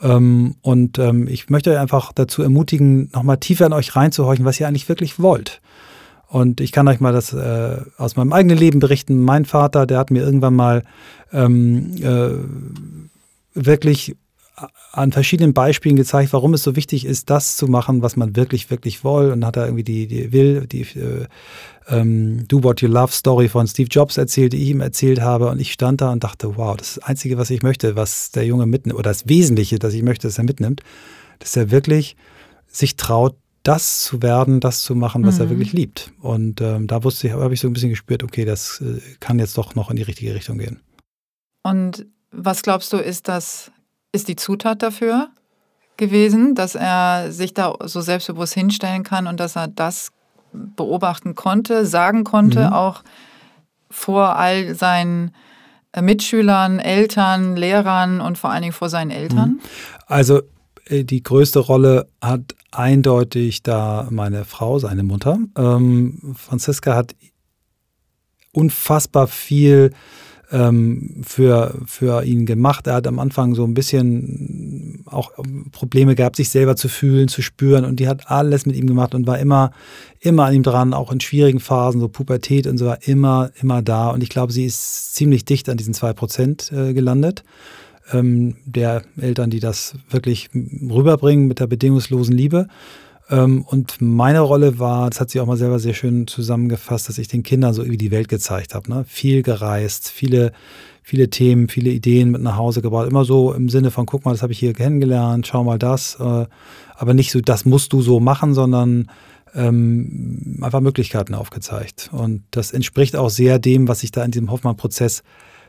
Ähm, und ähm, ich möchte euch einfach dazu ermutigen, nochmal tiefer in euch reinzuhorchen, was ihr eigentlich wirklich wollt. Und ich kann euch mal das äh, aus meinem eigenen Leben berichten. Mein Vater, der hat mir irgendwann mal ähm, äh, wirklich an verschiedenen Beispielen gezeigt, warum es so wichtig ist, das zu machen, was man wirklich, wirklich will. Und hat er irgendwie die, die will, die äh, ähm, Do What You Love Story von Steve Jobs erzählt, die ich ihm erzählt habe. Und ich stand da und dachte, wow, das ist das Einzige, was ich möchte, was der Junge mitnimmt, oder das Wesentliche, das ich möchte, dass er mitnimmt, dass er wirklich sich traut, das zu werden, das zu machen, was mhm. er wirklich liebt. Und ähm, da wusste ich, habe ich so ein bisschen gespürt, okay, das äh, kann jetzt doch noch in die richtige Richtung gehen.
Und was glaubst du, ist das, ist die Zutat dafür gewesen, dass er sich da so selbstbewusst hinstellen kann und dass er das beobachten konnte, sagen konnte, mhm. auch vor all seinen äh, Mitschülern, Eltern, Lehrern und vor allen Dingen vor seinen Eltern? Mhm.
Also äh, die größte Rolle hat eindeutig da meine Frau, seine Mutter. Ähm, Franziska hat unfassbar viel ähm, für, für ihn gemacht. Er hat am Anfang so ein bisschen auch Probleme gehabt, sich selber zu fühlen, zu spüren und die hat alles mit ihm gemacht und war immer, immer an ihm dran, auch in schwierigen Phasen, so Pubertät und so war immer, immer da und ich glaube, sie ist ziemlich dicht an diesen zwei Prozent äh, gelandet ähm, der Eltern, die das wirklich rüberbringen mit der bedingungslosen Liebe. Ähm, und meine Rolle war, das hat sie auch mal selber sehr schön zusammengefasst, dass ich den Kindern so irgendwie die Welt gezeigt habe. Ne? Viel gereist, viele, viele Themen, viele Ideen mit nach Hause gebracht. Immer so im Sinne von, guck mal, das habe ich hier kennengelernt, schau mal das. Äh, aber nicht so, das musst du so machen, sondern ähm, einfach Möglichkeiten aufgezeigt. Und das entspricht auch sehr dem, was ich da in diesem Hoffmann-Prozess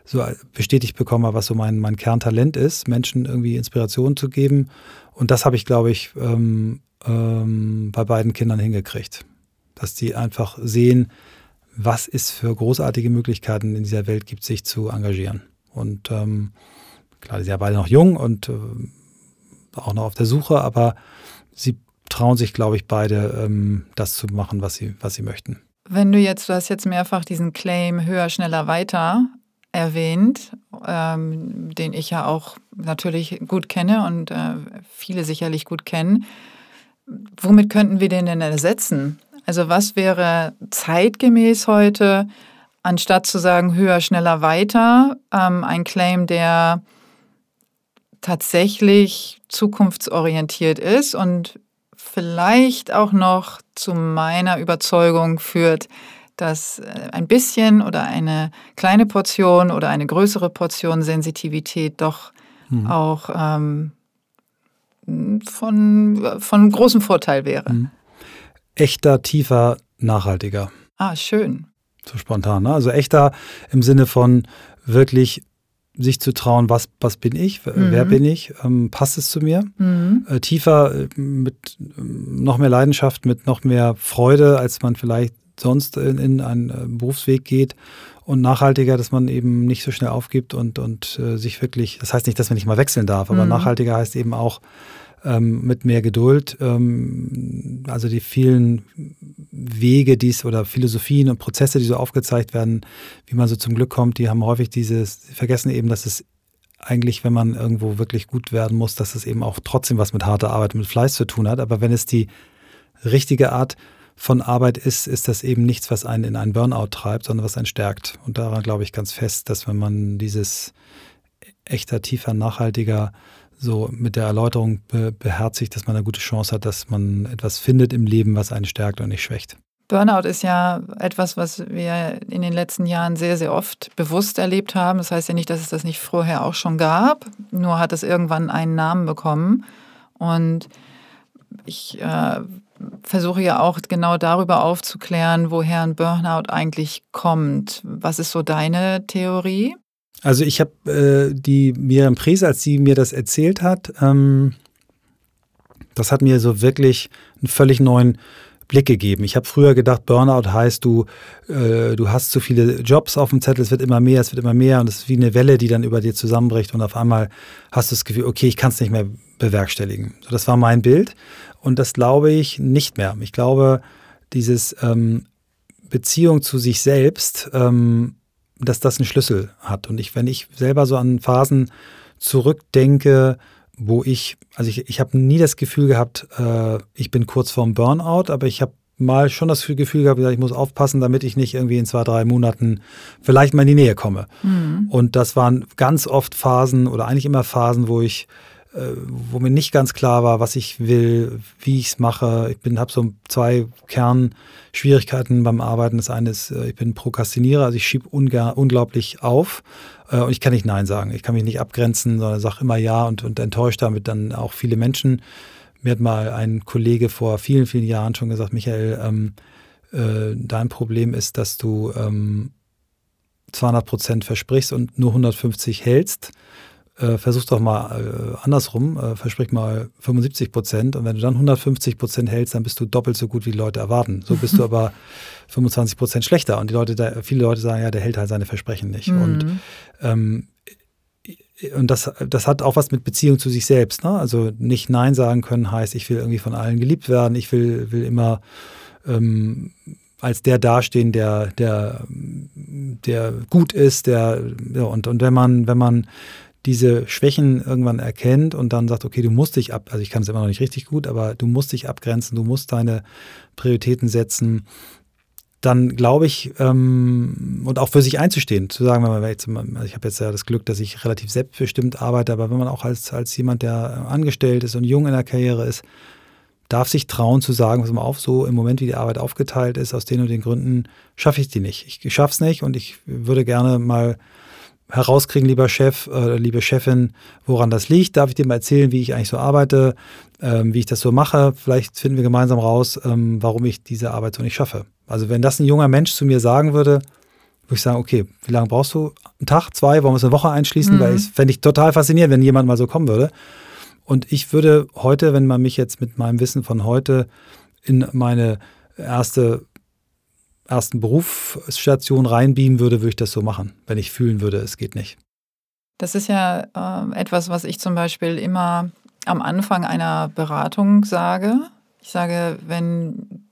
so bestätigt bekomme, was so mein, mein Kerntalent ist, Menschen irgendwie Inspiration zu geben. Und das habe ich, glaube ich, ähm, ähm, bei beiden Kindern hingekriegt. Dass die einfach sehen, was es für großartige Möglichkeiten in dieser Welt gibt, sich zu engagieren. Und ähm, klar, die sind ja beide noch jung und äh, auch noch auf der Suche, aber sie trauen sich, glaube ich, beide, ähm, das zu machen, was sie, was sie möchten.
Wenn du jetzt, du hast jetzt mehrfach diesen Claim höher, schneller, weiter erwähnt, ähm, den ich ja auch natürlich gut kenne und äh, viele sicherlich gut kennen. Womit könnten wir den denn ersetzen? Also was wäre zeitgemäß heute, anstatt zu sagen höher, schneller, weiter, ähm, ein Claim, der tatsächlich zukunftsorientiert ist und vielleicht auch noch zu meiner Überzeugung führt, dass äh, ein bisschen oder eine kleine Portion oder eine größere Portion Sensitivität doch mhm. auch ähm, von, von großem Vorteil wäre. Mhm.
Echter, tiefer, nachhaltiger.
Ah, schön.
So spontan. Ne? Also echter im Sinne von wirklich sich zu trauen, was, was bin ich, mhm. wer bin ich, ähm, passt es zu mir. Mhm. Äh, tiefer, äh, mit ähm, noch mehr Leidenschaft, mit noch mehr Freude, als man vielleicht sonst in, in einen äh, Berufsweg geht und nachhaltiger, dass man eben nicht so schnell aufgibt und, und äh, sich wirklich, das heißt nicht, dass man nicht mal wechseln darf, aber mhm. nachhaltiger heißt eben auch ähm, mit mehr Geduld, ähm, also die vielen Wege, die es oder Philosophien und Prozesse, die so aufgezeigt werden, wie man so zum Glück kommt, die haben häufig dieses, vergessen eben, dass es eigentlich, wenn man irgendwo wirklich gut werden muss, dass es eben auch trotzdem was mit harter Arbeit, mit Fleiß zu tun hat. Aber wenn es die richtige Art von Arbeit ist, ist das eben nichts, was einen in einen Burnout treibt, sondern was einen stärkt. Und daran glaube ich ganz fest, dass wenn man dieses echter, tiefer, nachhaltiger so mit der Erläuterung be beherzigt, dass man eine gute Chance hat, dass man etwas findet im Leben, was einen stärkt und nicht schwächt.
Burnout ist ja etwas, was wir in den letzten Jahren sehr, sehr oft bewusst erlebt haben. Das heißt ja nicht, dass es das nicht vorher auch schon gab, nur hat es irgendwann einen Namen bekommen. Und ich äh, versuche ja auch genau darüber aufzuklären, woher ein Burnout eigentlich kommt. Was ist so deine Theorie?
Also ich habe äh, die Miriam Pries, als sie mir das erzählt hat, ähm, das hat mir so wirklich einen völlig neuen Blick gegeben. Ich habe früher gedacht, Burnout heißt, du, äh, du hast zu viele Jobs auf dem Zettel, es wird immer mehr, es wird immer mehr und es ist wie eine Welle, die dann über dir zusammenbricht und auf einmal hast du das Gefühl, okay, ich kann es nicht mehr bewerkstelligen. So, das war mein Bild und das glaube ich nicht mehr. Ich glaube, dieses ähm, Beziehung zu sich selbst, ähm, dass das einen Schlüssel hat. Und ich, wenn ich selber so an Phasen zurückdenke, wo ich, also ich, ich habe nie das Gefühl gehabt, äh, ich bin kurz vorm Burnout, aber ich habe mal schon das Gefühl gehabt, ich muss aufpassen, damit ich nicht irgendwie in zwei, drei Monaten vielleicht mal in die Nähe komme. Mhm. Und das waren ganz oft Phasen oder eigentlich immer Phasen, wo ich äh, wo mir nicht ganz klar war, was ich will, wie ich es mache. Ich habe so zwei Kernschwierigkeiten beim Arbeiten. Das eine ist, äh, ich bin Prokrastinierer, also ich schiebe unglaublich auf äh, und ich kann nicht Nein sagen. Ich kann mich nicht abgrenzen, sondern sage immer Ja und, und enttäuscht damit dann auch viele Menschen. Mir hat mal ein Kollege vor vielen, vielen Jahren schon gesagt, Michael, ähm, äh, dein Problem ist, dass du ähm, 200 Prozent versprichst und nur 150 hältst äh, versuch doch mal äh, andersrum, äh, versprich mal 75 Prozent und wenn du dann 150 Prozent hältst, dann bist du doppelt so gut, wie die Leute erwarten. So bist du aber 25 Prozent schlechter und die Leute, da, viele Leute sagen, ja, der hält halt seine Versprechen nicht. Mhm. Und ähm, und das, das hat auch was mit Beziehung zu sich selbst. Ne? Also nicht Nein sagen können heißt, ich will irgendwie von allen geliebt werden, ich will, will immer ähm, als der dastehen, der, der, der gut ist, der, ja, und, und wenn man, wenn man diese Schwächen irgendwann erkennt und dann sagt, okay, du musst dich ab, also ich kann es immer noch nicht richtig gut, aber du musst dich abgrenzen, du musst deine Prioritäten setzen, dann glaube ich, ähm, und auch für sich einzustehen, zu sagen, wenn man jetzt, also ich habe jetzt ja das Glück, dass ich relativ selbstbestimmt arbeite, aber wenn man auch als, als jemand, der angestellt ist und jung in der Karriere ist, darf sich trauen zu sagen, pass mal auf, so im Moment, wie die Arbeit aufgeteilt ist, aus den und den Gründen schaffe ich die nicht. Ich schaffe es nicht und ich würde gerne mal herauskriegen, lieber Chef, äh, liebe Chefin, woran das liegt. Darf ich dir mal erzählen, wie ich eigentlich so arbeite, ähm, wie ich das so mache? Vielleicht finden wir gemeinsam raus, ähm, warum ich diese Arbeit so nicht schaffe. Also wenn das ein junger Mensch zu mir sagen würde, würde ich sagen, okay, wie lange brauchst du? Einen Tag, zwei, wollen wir es eine Woche einschließen? Mhm. Weil ich fände ich total faszinierend, wenn jemand mal so kommen würde. Und ich würde heute, wenn man mich jetzt mit meinem Wissen von heute in meine erste ersten Berufsstation reinbeamen würde, würde ich das so machen, wenn ich fühlen würde, es geht nicht.
Das ist ja äh, etwas, was ich zum Beispiel immer am Anfang einer Beratung sage. Ich sage, wenn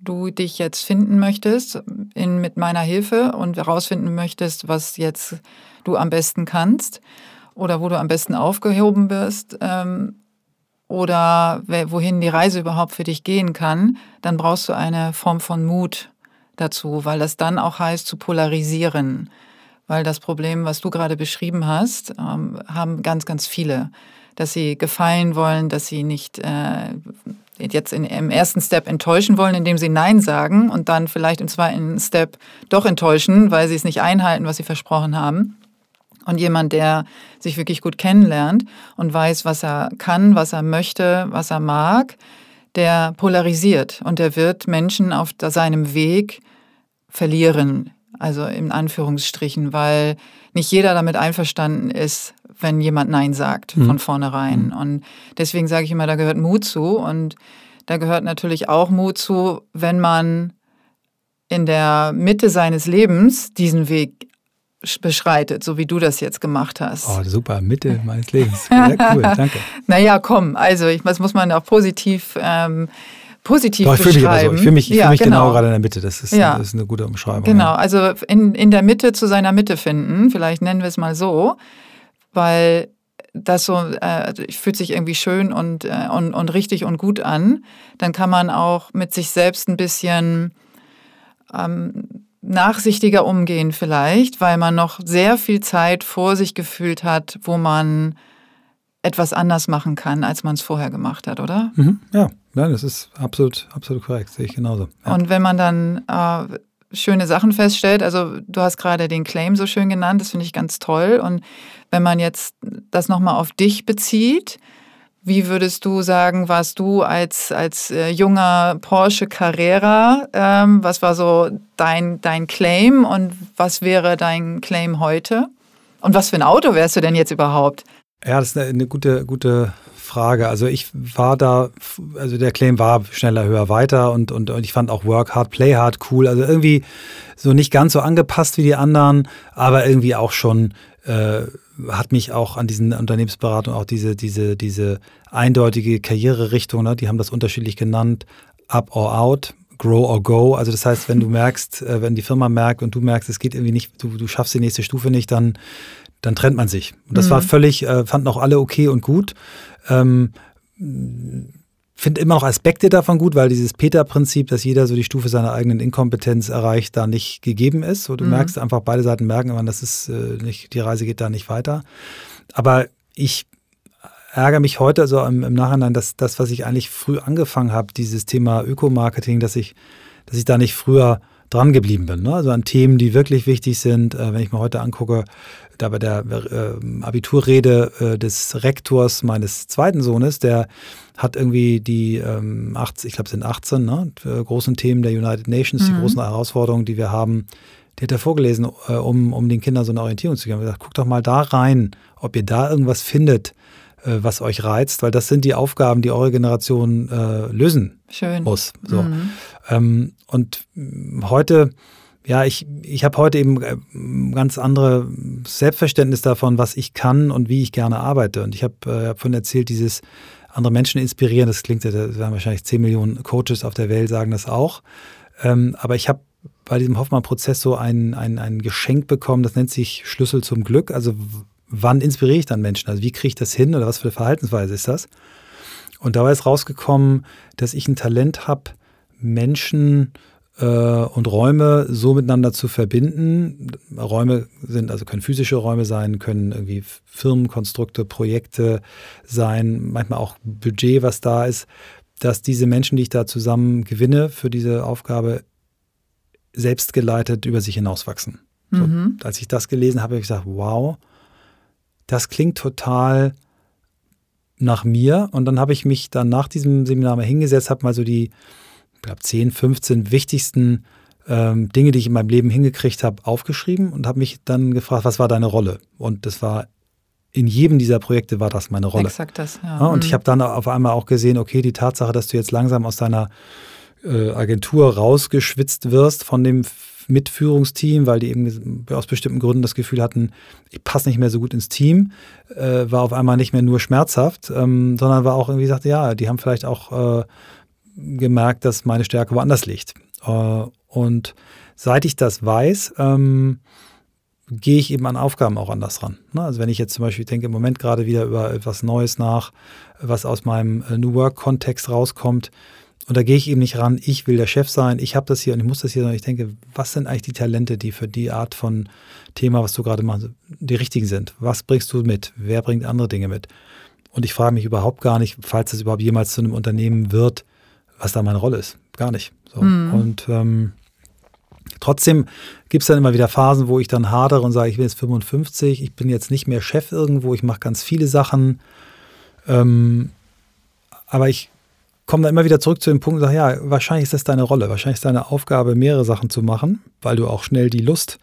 du dich jetzt finden möchtest in, mit meiner Hilfe und herausfinden möchtest, was jetzt du am besten kannst oder wo du am besten aufgehoben wirst ähm, oder wohin die Reise überhaupt für dich gehen kann, dann brauchst du eine Form von Mut dazu, weil das dann auch heißt zu polarisieren. Weil das Problem, was du gerade beschrieben hast, ähm, haben ganz, ganz viele, dass sie gefallen wollen, dass sie nicht äh, jetzt in, im ersten Step enttäuschen wollen, indem sie Nein sagen und dann vielleicht im zweiten Step doch enttäuschen, weil sie es nicht einhalten, was sie versprochen haben. Und jemand, der sich wirklich gut kennenlernt und weiß, was er kann, was er möchte, was er mag, der polarisiert und der wird Menschen auf seinem Weg verlieren, also in Anführungsstrichen, weil nicht jeder damit einverstanden ist, wenn jemand Nein sagt mhm. von vornherein. Mhm. Und deswegen sage ich immer, da gehört Mut zu und da gehört natürlich auch Mut zu, wenn man in der Mitte seines Lebens diesen Weg beschreitet, so wie du das jetzt gemacht hast.
Oh, super, Mitte meines Lebens. Sehr cool, danke.
naja, komm, also ich, das muss man auch positiv, ähm, positiv Doch, ich
beschreiben.
Mich
so. Ich fühle mich, ja, fühl mich genau. genau. gerade in der Mitte, das ist, ja. das ist eine gute Umschreibung.
Genau, ja. also in, in der Mitte zu seiner Mitte finden, vielleicht nennen wir es mal so, weil das so äh, fühlt sich irgendwie schön und, äh, und, und richtig und gut an, dann kann man auch mit sich selbst ein bisschen ähm, nachsichtiger umgehen vielleicht, weil man noch sehr viel Zeit vor sich gefühlt hat, wo man etwas anders machen kann, als man es vorher gemacht hat, oder?
Mhm, ja, ja, das ist absolut, absolut korrekt, sehe ich genauso.
Ja. Und wenn man dann äh, schöne Sachen feststellt, also du hast gerade den Claim so schön genannt, das finde ich ganz toll. Und wenn man jetzt das nochmal auf dich bezieht, wie würdest du sagen, warst du als, als äh, junger Porsche Carrera? Ähm, was war so dein, dein Claim und was wäre dein Claim heute? Und was für ein Auto wärst du denn jetzt überhaupt?
Ja, das ist eine, eine gute, gute Frage. Also ich war da, also der Claim war schneller, höher, weiter und, und, und ich fand auch Work Hard, Play Hard cool. Also irgendwie so nicht ganz so angepasst wie die anderen, aber irgendwie auch schon äh, hat mich auch an diesen Unternehmensberatungen auch diese, diese, diese eindeutige Karriererichtung, ne, die haben das unterschiedlich genannt, up or out, grow or go. Also das heißt, wenn du merkst, äh, wenn die Firma merkt und du merkst, es geht irgendwie nicht, du, du schaffst die nächste Stufe nicht, dann, dann trennt man sich. Und das mhm. war völlig, äh, fanden auch alle okay und gut. Ähm, finde immer noch Aspekte davon gut, weil dieses Peter-Prinzip, dass jeder so die Stufe seiner eigenen Inkompetenz erreicht, da nicht gegeben ist. So, du mhm. merkst einfach, beide Seiten merken immer, das ist äh, nicht, die Reise geht da nicht weiter. Aber ich ärgere mich heute also im, im Nachhinein, dass das, was ich eigentlich früh angefangen habe, dieses Thema Ökomarketing, dass ich, dass ich da nicht früher dran geblieben bin. Ne? Also an Themen, die wirklich wichtig sind. Äh, wenn ich mir heute angucke, da bei der äh, Abiturrede äh, des Rektors meines zweiten Sohnes, der hat irgendwie die ähm, 80, ich glaube es sind 18, ne, großen Themen der United Nations, mhm. die großen Herausforderungen, die wir haben, die hat er vorgelesen, äh, um, um den Kindern so eine Orientierung zu geben. Er hat gesagt, guck doch mal da rein, ob ihr da irgendwas findet, äh, was euch reizt, weil das sind die Aufgaben, die eure Generation äh, lösen
Schön.
muss. So. Mhm. Ähm, und heute ja, ich, ich habe heute eben äh, ganz andere Selbstverständnis davon, was ich kann und wie ich gerne arbeite. Und ich habe äh, hab von erzählt, dieses andere Menschen inspirieren, das klingt, da werden wahrscheinlich 10 Millionen Coaches auf der Welt sagen das auch. Ähm, aber ich habe bei diesem Hoffmann-Prozess so ein, ein, ein Geschenk bekommen, das nennt sich Schlüssel zum Glück. Also wann inspiriere ich dann Menschen? Also wie kriege ich das hin oder was für eine Verhaltensweise ist das? Und dabei ist rausgekommen, dass ich ein Talent habe, Menschen äh, und Räume so miteinander zu verbinden. Räume sind, also können physische Räume sein, können irgendwie Firmenkonstrukte, Projekte sein, manchmal auch Budget, was da ist, dass diese Menschen, die ich da zusammen gewinne für diese Aufgabe, selbstgeleitet über sich hinauswachsen. Mhm. als ich das gelesen habe, habe ich gesagt, wow, das klingt total nach mir. Und dann habe ich mich dann nach diesem Seminar mal hingesetzt, habe mal so die glaube, 10, 15 wichtigsten ähm, Dinge, die ich in meinem Leben hingekriegt habe, aufgeschrieben und habe mich dann gefragt, was war deine Rolle? Und das war in jedem dieser Projekte war das meine Rolle.
Exakt das, ja.
ja und mhm. ich habe dann auf einmal auch gesehen, okay, die Tatsache, dass du jetzt langsam aus deiner äh, Agentur rausgeschwitzt wirst von dem Mitführungsteam, weil die eben aus bestimmten Gründen das Gefühl hatten, ich passe nicht mehr so gut ins Team, äh, war auf einmal nicht mehr nur schmerzhaft, ähm, sondern war auch irgendwie gesagt, ja, die haben vielleicht auch äh, gemerkt, dass meine Stärke woanders liegt. Äh, und seit ich das weiß, ähm, gehe ich eben an Aufgaben auch anders ran. Ne? Also wenn ich jetzt zum Beispiel denke im Moment gerade wieder über etwas Neues nach, was aus meinem äh, New Work-Kontext rauskommt, und da gehe ich eben nicht ran, ich will der Chef sein, ich habe das hier und ich muss das hier, sondern ich denke, was sind eigentlich die Talente, die für die Art von Thema, was du gerade machst, die richtigen sind? Was bringst du mit? Wer bringt andere Dinge mit? Und ich frage mich überhaupt gar nicht, falls es überhaupt jemals zu einem Unternehmen wird, was da meine Rolle ist. Gar nicht. So. Mhm. Und ähm, trotzdem gibt es dann immer wieder Phasen, wo ich dann hadere und sage, ich bin jetzt 55, ich bin jetzt nicht mehr Chef irgendwo, ich mache ganz viele Sachen. Ähm, aber ich komme da immer wieder zurück zu dem Punkt und sage, ja, wahrscheinlich ist das deine Rolle, wahrscheinlich ist deine Aufgabe, mehrere Sachen zu machen, weil du auch schnell die Lust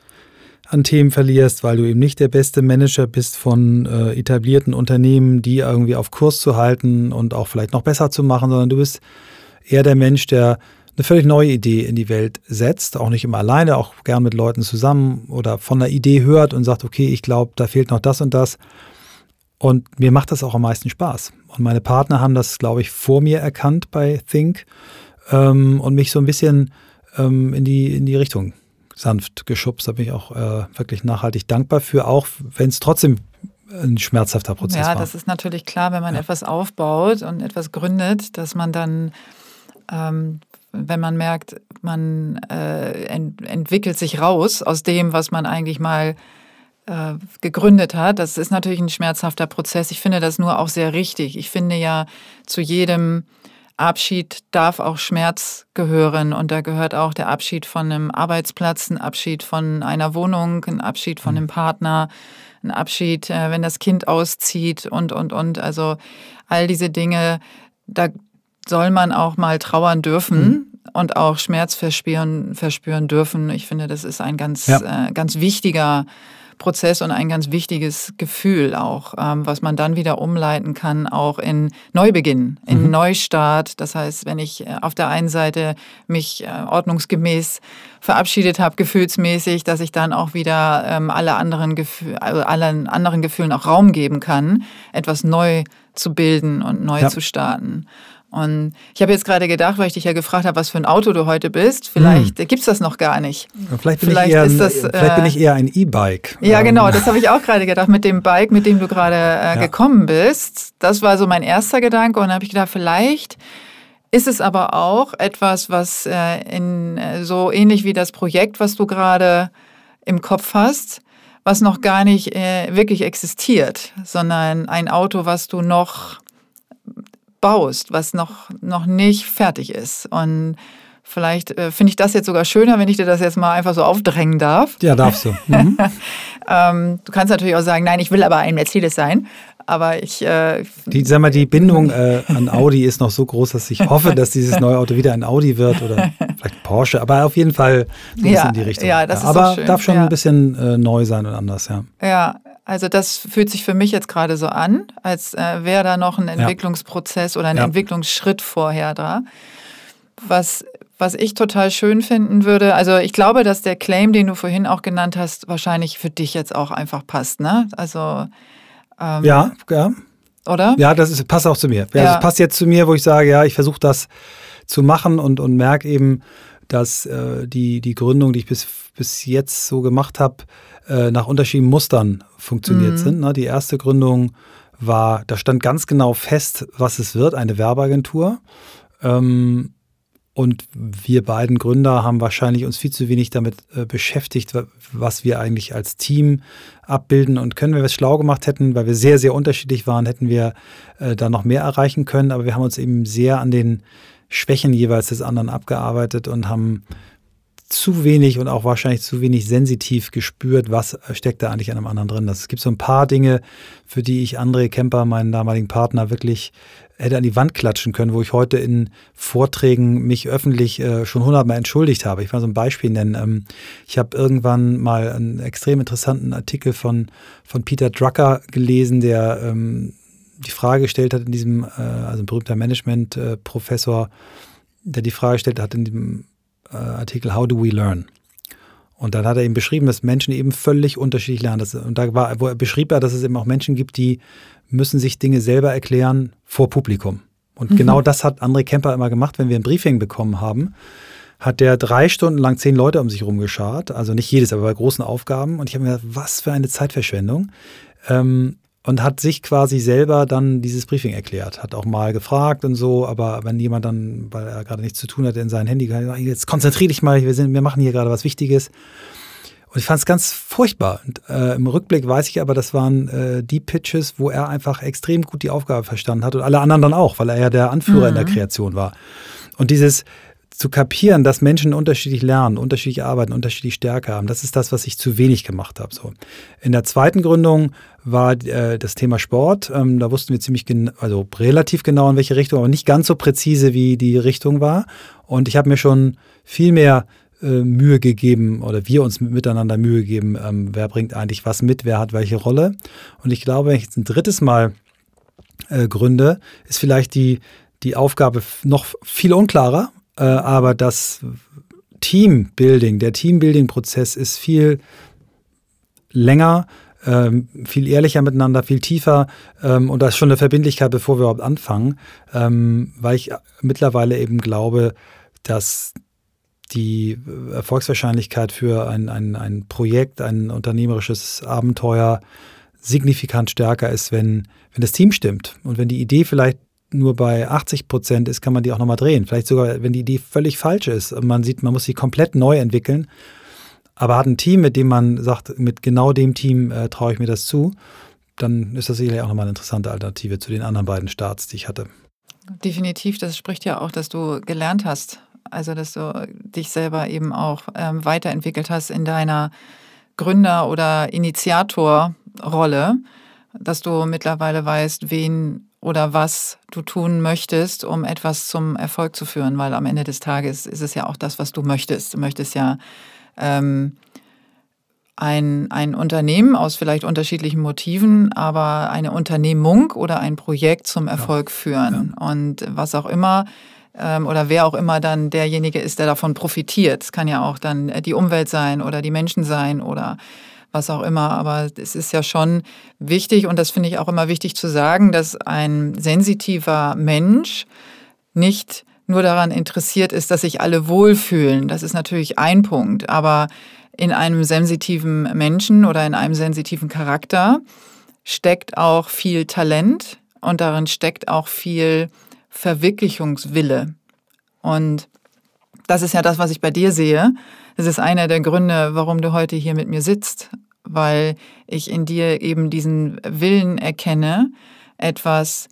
an Themen verlierst, weil du eben nicht der beste Manager bist von äh, etablierten Unternehmen, die irgendwie auf Kurs zu halten und auch vielleicht noch besser zu machen, sondern du bist eher der Mensch, der eine völlig neue Idee in die Welt setzt, auch nicht immer alleine, auch gern mit Leuten zusammen oder von einer Idee hört und sagt, okay, ich glaube, da fehlt noch das und das. Und mir macht das auch am meisten Spaß. Und meine Partner haben das, glaube ich, vor mir erkannt bei Think ähm, und mich so ein bisschen ähm, in, die, in die Richtung sanft geschubst. Da bin ich auch äh, wirklich nachhaltig dankbar für, auch wenn es trotzdem ein schmerzhafter Prozess
ja,
war.
Ja, das ist natürlich klar, wenn man ja. etwas aufbaut und etwas gründet, dass man dann ähm, wenn man merkt, man äh, ent entwickelt sich raus aus dem, was man eigentlich mal äh, gegründet hat. Das ist natürlich ein schmerzhafter Prozess. Ich finde das nur auch sehr richtig. Ich finde ja, zu jedem Abschied darf auch Schmerz gehören und da gehört auch der Abschied von einem Arbeitsplatz, ein Abschied von einer Wohnung, ein Abschied von mhm. einem Partner, ein Abschied, äh, wenn das Kind auszieht und, und, und. Also all diese Dinge, da, soll man auch mal trauern dürfen. Mhm. Und auch Schmerz verspüren, verspüren dürfen. Ich finde, das ist ein ganz, ja. äh, ganz wichtiger Prozess und ein ganz wichtiges Gefühl auch, ähm, was man dann wieder umleiten kann, auch in Neubeginn, in mhm. Neustart. Das heißt, wenn ich äh, auf der einen Seite mich äh, ordnungsgemäß verabschiedet habe, gefühlsmäßig, dass ich dann auch wieder ähm, alle anderen Gefühl, also allen anderen Gefühlen auch Raum geben kann, etwas neu zu bilden und neu ja. zu starten. Und ich habe jetzt gerade gedacht, weil ich dich ja gefragt habe, was für ein Auto du heute bist, vielleicht hm. gibt es das noch gar nicht.
Vielleicht bin, vielleicht ich, eher ein, das, vielleicht bin ich eher ein E-Bike.
Ja, ähm. genau, das habe ich auch gerade gedacht, mit dem Bike, mit dem du gerade äh, ja. gekommen bist. Das war so mein erster Gedanke und dann habe ich gedacht, vielleicht ist es aber auch etwas, was äh, in, äh, so ähnlich wie das Projekt, was du gerade im Kopf hast, was noch gar nicht äh, wirklich existiert, sondern ein Auto, was du noch baust, was noch, noch nicht fertig ist. Und vielleicht äh, finde ich das jetzt sogar schöner, wenn ich dir das jetzt mal einfach so aufdrängen darf.
Ja, darfst du. Mhm.
ähm, du kannst natürlich auch sagen, nein, ich will aber ein Mercedes sein. Aber ich. Äh,
die, sag mal, die Bindung äh, an Audi ist noch so groß, dass ich hoffe, dass dieses neue Auto wieder ein Audi wird oder vielleicht Porsche. Aber auf jeden Fall
ja,
in die Richtung.
Ja, das
ja,
ist
aber
schön.
darf schon
ja.
ein bisschen äh, neu sein und anders, ja.
Ja, also das fühlt sich für mich jetzt gerade so an, als äh, wäre da noch ein Entwicklungsprozess oder ein ja. Entwicklungsschritt vorher da. Was, was ich total schön finden würde, also ich glaube, dass der Claim, den du vorhin auch genannt hast, wahrscheinlich für dich jetzt auch einfach passt, ne? Also
ähm, ja, ja.
Oder?
Ja, das ist, passt auch zu mir. Ja, ja. Das passt jetzt zu mir, wo ich sage, ja, ich versuche das zu machen und, und merke eben, dass äh, die, die Gründung, die ich bis, bis jetzt so gemacht habe, äh, nach unterschiedlichen Mustern funktioniert mhm. sind. Ne? Die erste Gründung war, da stand ganz genau fest, was es wird, eine Werbeagentur. Ähm, und wir beiden Gründer haben wahrscheinlich uns viel zu wenig damit äh, beschäftigt, was wir eigentlich als Team abbilden und können. Wenn wir es schlau gemacht hätten, weil wir sehr, sehr unterschiedlich waren, hätten wir äh, da noch mehr erreichen können. Aber wir haben uns eben sehr an den Schwächen jeweils des anderen abgearbeitet und haben zu wenig und auch wahrscheinlich zu wenig sensitiv gespürt, was steckt da eigentlich an einem anderen drin. Es gibt so ein paar Dinge, für die ich André Kemper, meinen damaligen Partner, wirklich hätte an die Wand klatschen können, wo ich heute in Vorträgen mich öffentlich äh, schon hundertmal entschuldigt habe. Ich will so ein Beispiel nennen. Ähm, ich habe irgendwann mal einen extrem interessanten Artikel von, von Peter Drucker gelesen, der ähm, die Frage gestellt hat in diesem, äh, also ein berühmter Management-Professor, der die Frage gestellt hat in diesem äh, Artikel How do we learn? Und dann hat er eben beschrieben, dass Menschen eben völlig unterschiedlich lernen. Das, und da war, wo er beschrieb er, dass es eben auch Menschen gibt, die müssen sich Dinge selber erklären vor Publikum. Und mhm. genau das hat André Kemper immer gemacht, wenn wir ein Briefing bekommen haben hat der drei Stunden lang zehn Leute um sich rumgeschart, also nicht jedes, aber bei großen Aufgaben. Und ich habe mir gedacht, was für eine Zeitverschwendung. Ähm, und hat sich quasi selber dann dieses Briefing erklärt, hat auch mal gefragt und so, aber wenn jemand dann, weil er gerade nichts zu tun hat, in sein Handy, jetzt konzentriere dich mal, wir, sind, wir machen hier gerade was Wichtiges. Und ich fand es ganz furchtbar. Und, äh, Im Rückblick weiß ich aber, das waren äh, die Pitches, wo er einfach extrem gut die Aufgabe verstanden hat und alle anderen dann auch, weil er ja der Anführer mhm. in der mhm. Kreation war. Und dieses, zu kapieren, dass Menschen unterschiedlich lernen, unterschiedlich arbeiten, unterschiedlich Stärke haben, das ist das, was ich zu wenig gemacht habe. So. In der zweiten Gründung war äh, das Thema Sport. Ähm, da wussten wir ziemlich genau, also relativ genau in welche Richtung, aber nicht ganz so präzise, wie die Richtung war. Und ich habe mir schon viel mehr äh, Mühe gegeben oder wir uns miteinander Mühe gegeben, ähm, wer bringt eigentlich was mit, wer hat welche Rolle. Und ich glaube, wenn ich jetzt ein drittes Mal äh, gründe, ist vielleicht die, die Aufgabe noch viel unklarer, äh, aber das Teambuilding, der Teambuilding-Prozess ist viel länger, ähm, viel ehrlicher miteinander, viel tiefer ähm, und da ist schon eine Verbindlichkeit, bevor wir überhaupt anfangen, ähm, weil ich mittlerweile eben glaube, dass die Erfolgswahrscheinlichkeit für ein, ein, ein Projekt, ein unternehmerisches Abenteuer signifikant stärker ist, wenn, wenn das Team stimmt und wenn die Idee vielleicht nur bei 80 Prozent ist, kann man die auch nochmal drehen. Vielleicht sogar, wenn die Idee völlig falsch ist man sieht, man muss sie komplett neu entwickeln, aber hat ein Team, mit dem man sagt, mit genau dem Team äh, traue ich mir das zu, dann ist das sicherlich auch nochmal eine interessante Alternative zu den anderen beiden Starts, die ich hatte.
Definitiv, das spricht ja auch, dass du gelernt hast. Also, dass du dich selber eben auch ähm, weiterentwickelt hast in deiner Gründer- oder Initiatorrolle, dass du mittlerweile weißt, wen oder was du tun möchtest, um etwas zum Erfolg zu führen, weil am Ende des Tages ist es ja auch das, was du möchtest. Du möchtest ja ähm, ein, ein Unternehmen aus vielleicht unterschiedlichen Motiven, aber eine Unternehmung oder ein Projekt zum Erfolg ja. führen. Ja. Und was auch immer ähm, oder wer auch immer dann derjenige ist, der davon profitiert. Es kann ja auch dann die Umwelt sein oder die Menschen sein oder was auch immer. Aber es ist ja schon wichtig und das finde ich auch immer wichtig zu sagen, dass ein sensitiver Mensch nicht nur daran interessiert ist, dass sich alle wohlfühlen. Das ist natürlich ein Punkt. Aber in einem sensitiven Menschen oder in einem sensitiven Charakter steckt auch viel Talent und darin steckt auch viel Verwirklichungswille. Und das ist ja das, was ich bei dir sehe. Das ist einer der Gründe, warum du heute hier mit mir sitzt, weil ich in dir eben diesen Willen erkenne, etwas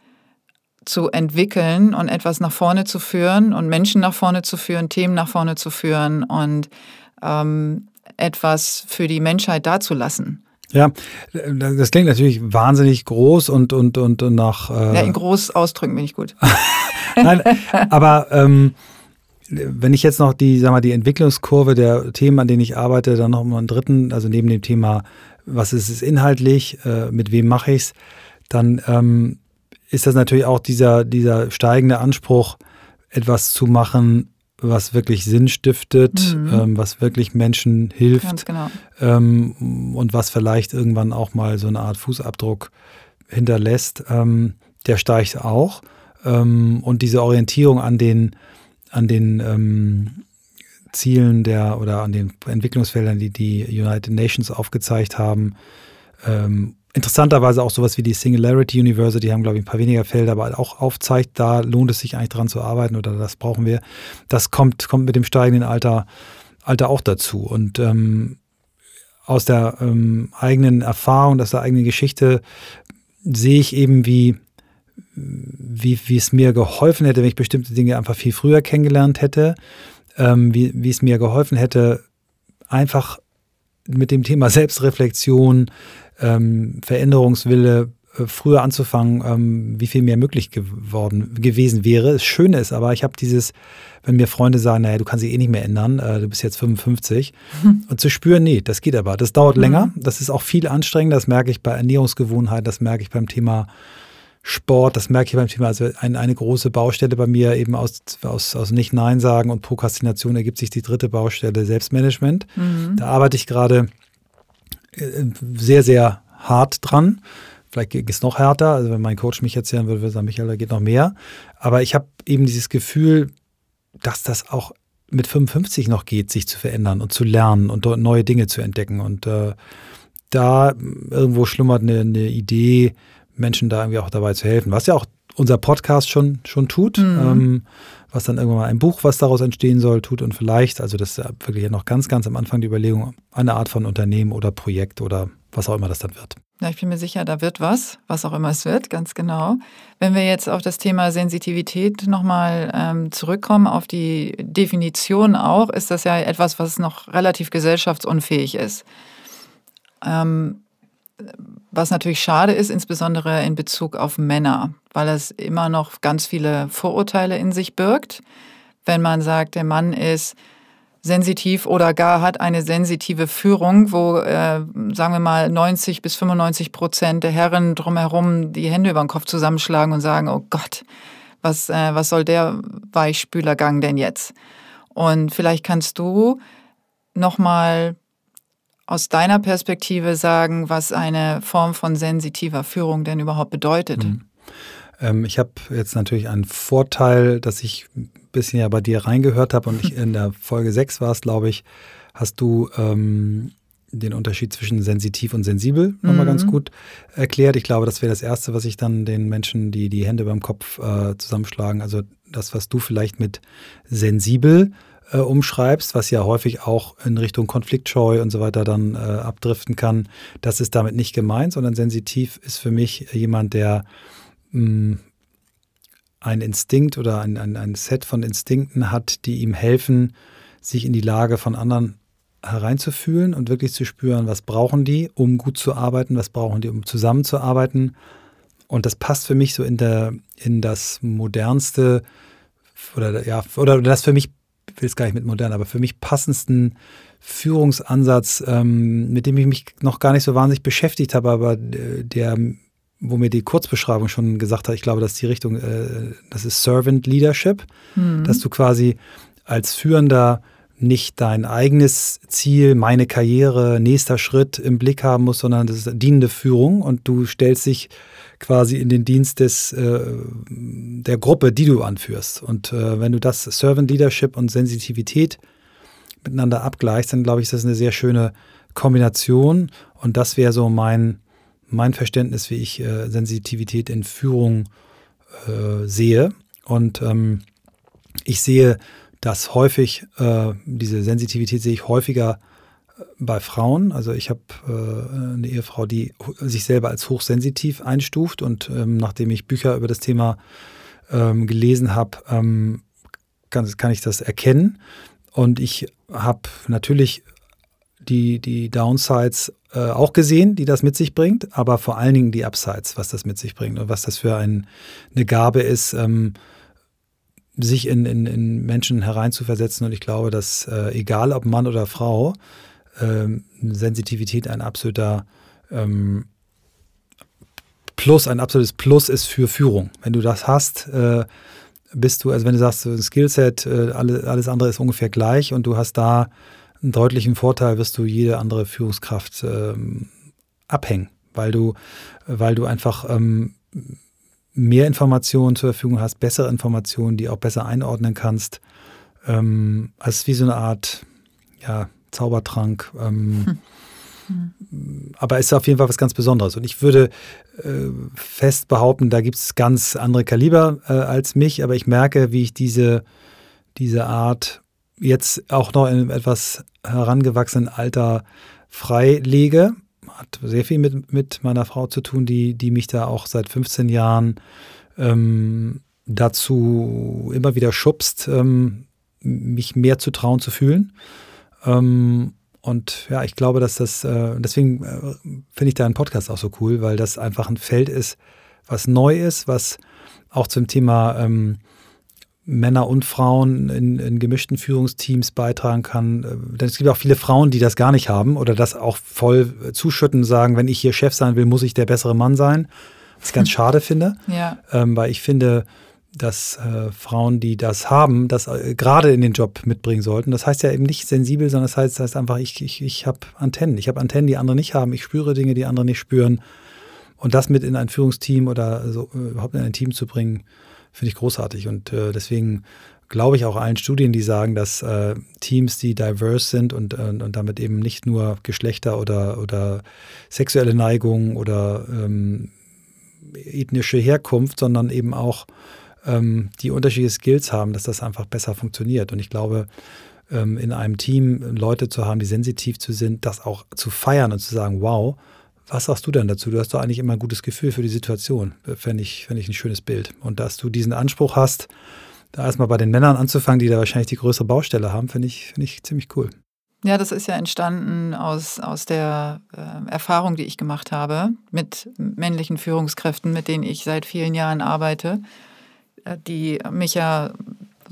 zu entwickeln und etwas nach vorne zu führen und Menschen nach vorne zu führen, Themen nach vorne zu führen und ähm, etwas für die Menschheit dazulassen.
Ja, das klingt natürlich wahnsinnig groß und, und, und, und nach.
Äh ja, in groß ausdrücken bin ich gut.
Nein, aber ähm, wenn ich jetzt noch die, sag mal, die Entwicklungskurve der Themen, an denen ich arbeite, dann noch mal einen dritten, also neben dem Thema, was ist es inhaltlich, äh, mit wem mache ich es, dann ähm, ist das natürlich auch dieser, dieser steigende Anspruch, etwas zu machen, was wirklich Sinn stiftet, mhm. ähm, was wirklich Menschen hilft genau. ähm, und was vielleicht irgendwann auch mal so eine Art Fußabdruck hinterlässt, ähm, der steigt auch. Ähm, und diese Orientierung an den, an den ähm, Zielen der oder an den Entwicklungsfeldern, die die United Nations aufgezeigt haben, ähm, interessanterweise auch sowas wie die Singularity University, haben, glaube ich, ein paar weniger Felder, aber auch aufzeigt, da lohnt es sich eigentlich dran zu arbeiten oder das brauchen wir. Das kommt, kommt mit dem steigenden Alter, Alter auch dazu. Und ähm, aus der ähm, eigenen Erfahrung, aus der eigenen Geschichte sehe ich eben, wie, wie, wie es mir geholfen hätte, wenn ich bestimmte Dinge einfach viel früher kennengelernt hätte, ähm, wie, wie es mir geholfen hätte, einfach mit dem Thema Selbstreflexion, ähm, Veränderungswille äh, früher anzufangen, ähm, wie viel mehr möglich geworden gewesen wäre. Das Schöne ist aber, ich habe dieses, wenn mir Freunde sagen, naja, du kannst dich eh nicht mehr ändern, äh, du bist jetzt 55, hm. und zu spüren, nee, das geht aber. Das dauert hm. länger, das ist auch viel anstrengender, das merke ich bei Ernährungsgewohnheiten, das merke ich beim Thema Sport, das merke ich beim Thema, also ein, eine große Baustelle bei mir eben aus, aus, aus Nicht-Nein sagen und Prokrastination ergibt sich die dritte Baustelle Selbstmanagement. Mhm. Da arbeite ich gerade äh, sehr, sehr hart dran. Vielleicht geht es noch härter. Also wenn mein Coach mich erzählen würde, würde er sagen, Michael, da geht noch mehr. Aber ich habe eben dieses Gefühl, dass das auch mit 55 noch geht, sich zu verändern und zu lernen und dort neue Dinge zu entdecken. Und äh, da irgendwo schlummert eine, eine, Idee, Menschen da irgendwie auch dabei zu helfen. Was ja auch unser Podcast schon, schon tut. Mhm. Ähm, was dann irgendwann mal ein Buch, was daraus entstehen soll, tut und vielleicht, also das ist ja wirklich noch ganz, ganz am Anfang die Überlegung, eine Art von Unternehmen oder Projekt oder was auch immer das dann wird.
Ja, ich bin mir sicher, da wird was, was auch immer es wird, ganz genau. Wenn wir jetzt auf das Thema Sensitivität nochmal ähm, zurückkommen, auf die Definition auch, ist das ja etwas, was noch relativ gesellschaftsunfähig ist. Ähm, was natürlich schade ist, insbesondere in Bezug auf Männer, weil es immer noch ganz viele Vorurteile in sich birgt. Wenn man sagt, der Mann ist sensitiv oder gar hat eine sensitive Führung, wo, äh, sagen wir mal, 90 bis 95 Prozent der Herren drumherum die Hände über den Kopf zusammenschlagen und sagen, oh Gott, was, äh, was soll der Weichspülergang denn jetzt? Und vielleicht kannst du nochmal aus deiner Perspektive sagen, was eine Form von sensitiver Führung denn überhaupt bedeutet? Mhm.
Ähm, ich habe jetzt natürlich einen Vorteil, dass ich ein bisschen ja bei dir reingehört habe und ich in der Folge 6 war es, glaube ich, hast du ähm, den Unterschied zwischen sensitiv und sensibel nochmal mhm. ganz gut erklärt. Ich glaube, das wäre das Erste, was ich dann den Menschen, die die Hände beim Kopf äh, zusammenschlagen, also das, was du vielleicht mit sensibel äh, umschreibst, was ja häufig auch in Richtung Konfliktscheu und so weiter dann äh, abdriften kann, das ist damit nicht gemeint, sondern sensitiv ist für mich jemand, der mh, mm, ein Instinkt oder ein, ein, ein Set von Instinkten hat, die ihm helfen, sich in die Lage von anderen hereinzufühlen und wirklich zu spüren, was brauchen die, um gut zu arbeiten, was brauchen die, um zusammenzuarbeiten. Und das passt für mich so in, der, in das modernste oder ja, oder das für mich will es gar nicht mit modern, aber für mich passendsten Führungsansatz, ähm, mit dem ich mich noch gar nicht so wahnsinnig beschäftigt habe, aber äh, der, wo mir die Kurzbeschreibung schon gesagt hat, ich glaube, dass die Richtung, äh, das ist Servant Leadership, mhm. dass du quasi als Führender nicht dein eigenes Ziel, meine Karriere, nächster Schritt im Blick haben musst, sondern das ist dienende Führung und du stellst dich quasi in den Dienst des, äh, der Gruppe, die du anführst. Und äh, wenn du das Servant Leadership und Sensitivität miteinander abgleichst, dann glaube ich, ist das eine sehr schöne Kombination. Und das wäre so mein, mein Verständnis, wie ich äh, Sensitivität in Führung äh, sehe. Und ähm, ich sehe das häufig, äh, diese Sensitivität sehe ich häufiger äh, bei Frauen. Also ich habe äh, eine Ehefrau, die sich selber als hochsensitiv einstuft und ähm, nachdem ich Bücher über das Thema ähm, gelesen habe, ähm, kann, kann ich das erkennen. Und ich habe natürlich die, die Downsides äh, auch gesehen, die das mit sich bringt, aber vor allen Dingen die Upsides, was das mit sich bringt und was das für ein, eine Gabe ist, ähm, sich in, in, in Menschen hereinzuversetzen. Und ich glaube, dass äh, egal ob Mann oder Frau, ähm, Sensitivität ein absoluter ähm, Plus, ein absolutes Plus ist für Führung. Wenn du das hast, äh, bist du, also wenn du sagst, ein Skillset, äh, alle, alles andere ist ungefähr gleich und du hast da einen deutlichen Vorteil, wirst du jede andere Führungskraft ähm, abhängen, weil du, weil du einfach ähm, mehr Informationen zur Verfügung hast, bessere Informationen, die auch besser einordnen kannst. Ähm, also wie so eine Art ja, Zaubertrank. Ähm, hm. Aber es ist auf jeden Fall was ganz Besonderes. Und ich würde äh, fest behaupten, da gibt es ganz andere Kaliber äh, als mich, aber ich merke, wie ich diese, diese Art jetzt auch noch in einem etwas herangewachsenen Alter freilege hat sehr viel mit, mit meiner Frau zu tun, die, die mich da auch seit 15 Jahren ähm, dazu immer wieder schubst, ähm, mich mehr zu trauen zu fühlen. Ähm, und ja, ich glaube, dass das, äh, deswegen äh, finde ich deinen Podcast auch so cool, weil das einfach ein Feld ist, was neu ist, was auch zum Thema ähm, Männer und Frauen in, in, gemischten Führungsteams beitragen kann. Äh, denn es gibt auch viele Frauen, die das gar nicht haben oder das auch voll zuschütten, sagen, wenn ich hier Chef sein will, muss ich der bessere Mann sein. Was ich ganz schade finde,
ja.
ähm, weil ich finde, dass äh, Frauen, die das haben, das äh, gerade in den Job mitbringen sollten. Das heißt ja eben nicht sensibel, sondern das heißt, das heißt einfach, ich, ich, ich habe Antennen. Ich habe Antennen, die andere nicht haben. Ich spüre Dinge, die andere nicht spüren. Und das mit in ein Führungsteam oder so, äh, überhaupt in ein Team zu bringen, Finde ich großartig. Und äh, deswegen glaube ich auch allen Studien, die sagen, dass äh, Teams, die diverse sind und, äh, und damit eben nicht nur Geschlechter oder, oder sexuelle Neigung oder ähm, ethnische Herkunft, sondern eben auch ähm, die unterschiedliche Skills haben, dass das einfach besser funktioniert. Und ich glaube, ähm, in einem Team Leute zu haben, die sensitiv zu sind, das auch zu feiern und zu sagen, wow, was sagst du denn dazu? Du hast doch eigentlich immer ein gutes Gefühl für die Situation. Fände ich, fänd ich ein schönes Bild. Und dass du diesen Anspruch hast, da erstmal bei den Männern anzufangen, die da wahrscheinlich die größere Baustelle haben, finde ich, find ich ziemlich cool.
Ja, das ist ja entstanden aus, aus der äh, Erfahrung, die ich gemacht habe mit männlichen Führungskräften, mit denen ich seit vielen Jahren arbeite, äh, die mich ja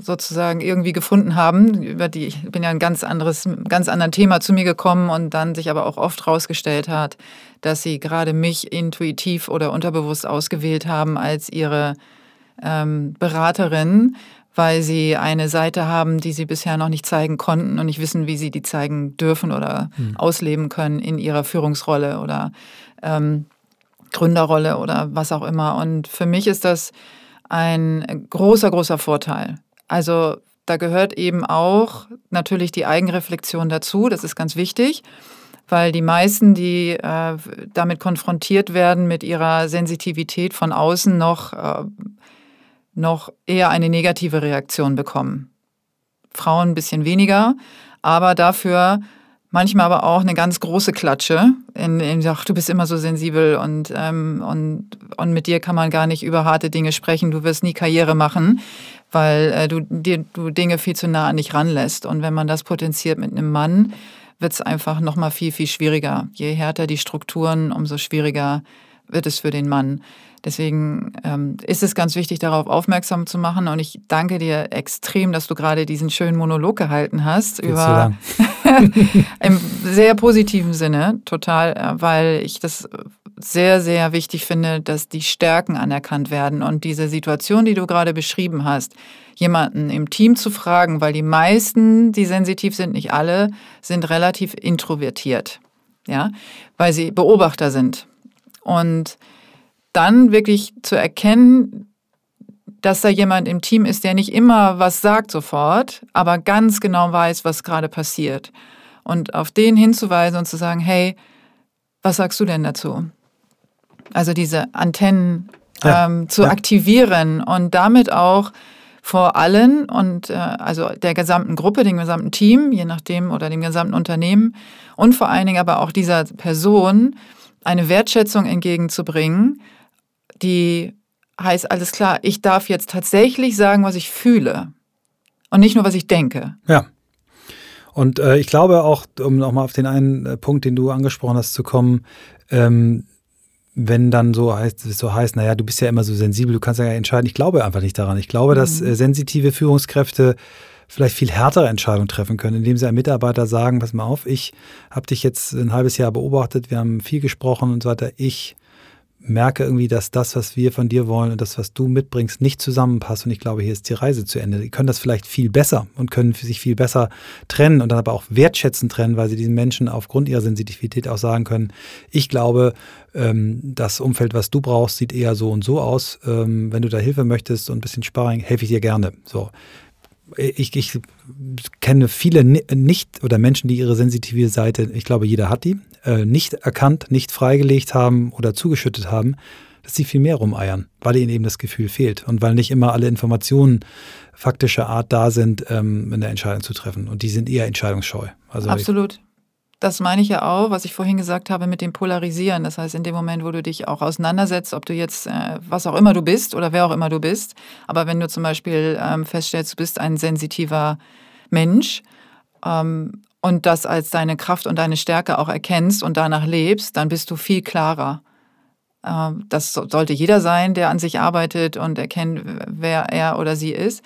sozusagen irgendwie gefunden haben, über die ich bin ja ein ganz anderes, ganz anderen Thema zu mir gekommen und dann sich aber auch oft rausgestellt hat, dass sie gerade mich intuitiv oder unterbewusst ausgewählt haben als ihre ähm, Beraterin, weil sie eine Seite haben, die sie bisher noch nicht zeigen konnten und nicht wissen, wie sie die zeigen dürfen oder mhm. ausleben können in ihrer Führungsrolle oder ähm, Gründerrolle oder was auch immer. Und für mich ist das ein großer, großer Vorteil. Also da gehört eben auch natürlich die Eigenreflexion dazu, das ist ganz wichtig, weil die meisten, die äh, damit konfrontiert werden mit ihrer Sensitivität von außen, noch, äh, noch eher eine negative Reaktion bekommen. Frauen ein bisschen weniger, aber dafür manchmal aber auch eine ganz große Klatsche. In, in ach, du bist immer so sensibel und, ähm, und, und mit dir kann man gar nicht über harte Dinge sprechen, du wirst nie Karriere machen weil äh, du dir du Dinge viel zu nah an dich ranlässt. Und wenn man das potenziert mit einem Mann, wird es einfach noch mal viel, viel schwieriger. Je härter die Strukturen, umso schwieriger wird es für den Mann. Deswegen ähm, ist es ganz wichtig, darauf aufmerksam zu machen. Und ich danke dir extrem, dass du gerade diesen schönen Monolog gehalten hast. über Im sehr positiven Sinne, total, äh, weil ich das sehr, sehr wichtig finde, dass die Stärken anerkannt werden. Und diese Situation, die du gerade beschrieben hast, jemanden im Team zu fragen, weil die meisten, die sensitiv sind, nicht alle, sind relativ introvertiert. Ja, weil sie Beobachter sind. Und dann wirklich zu erkennen, dass da jemand im Team ist, der nicht immer was sagt sofort, aber ganz genau weiß, was gerade passiert. Und auf den hinzuweisen und zu sagen, hey, was sagst du denn dazu? Also diese Antennen ja. ähm, zu ja. aktivieren und damit auch vor allen und äh, also der gesamten Gruppe, dem gesamten Team, je nachdem, oder dem gesamten Unternehmen und vor allen Dingen aber auch dieser Person eine Wertschätzung entgegenzubringen, die heißt, alles klar, ich darf jetzt tatsächlich sagen, was ich fühle und nicht nur, was ich denke.
Ja. Und äh, ich glaube auch, um nochmal auf den einen äh, Punkt, den du angesprochen hast, zu kommen, ähm, wenn dann so heißt, so heißt, naja, du bist ja immer so sensibel, du kannst ja entscheiden. Ich glaube einfach nicht daran. Ich glaube, mhm. dass äh, sensitive Führungskräfte vielleicht viel härtere Entscheidungen treffen können, indem sie einem Mitarbeiter sagen, pass mal auf, ich habe dich jetzt ein halbes Jahr beobachtet, wir haben viel gesprochen und so weiter. Ich merke irgendwie, dass das, was wir von dir wollen und das, was du mitbringst, nicht zusammenpasst. Und ich glaube, hier ist die Reise zu Ende. Die können das vielleicht viel besser und können sich viel besser trennen und dann aber auch wertschätzen trennen, weil sie diesen Menschen aufgrund ihrer Sensitivität auch sagen können, ich glaube, ähm, das Umfeld, was du brauchst, sieht eher so und so aus. Ähm, wenn du da Hilfe möchtest und ein bisschen Sparring, helfe ich dir gerne. So ich, ich kenne viele nicht oder Menschen, die ihre sensitive Seite, ich glaube, jeder hat die, äh, nicht erkannt, nicht freigelegt haben oder zugeschüttet haben, dass sie viel mehr rumeiern, weil ihnen eben das Gefühl fehlt und weil nicht immer alle Informationen faktischer Art da sind, ähm, eine Entscheidung zu treffen. Und die sind eher entscheidungsscheu.
Also Absolut. Das meine ich ja auch, was ich vorhin gesagt habe mit dem Polarisieren. Das heißt, in dem Moment, wo du dich auch auseinandersetzt, ob du jetzt, äh, was auch immer du bist oder wer auch immer du bist, aber wenn du zum Beispiel ähm, feststellst, du bist ein sensitiver Mensch ähm, und das als deine Kraft und deine Stärke auch erkennst und danach lebst, dann bist du viel klarer. Ähm, das sollte jeder sein, der an sich arbeitet und erkennt, wer er oder sie ist.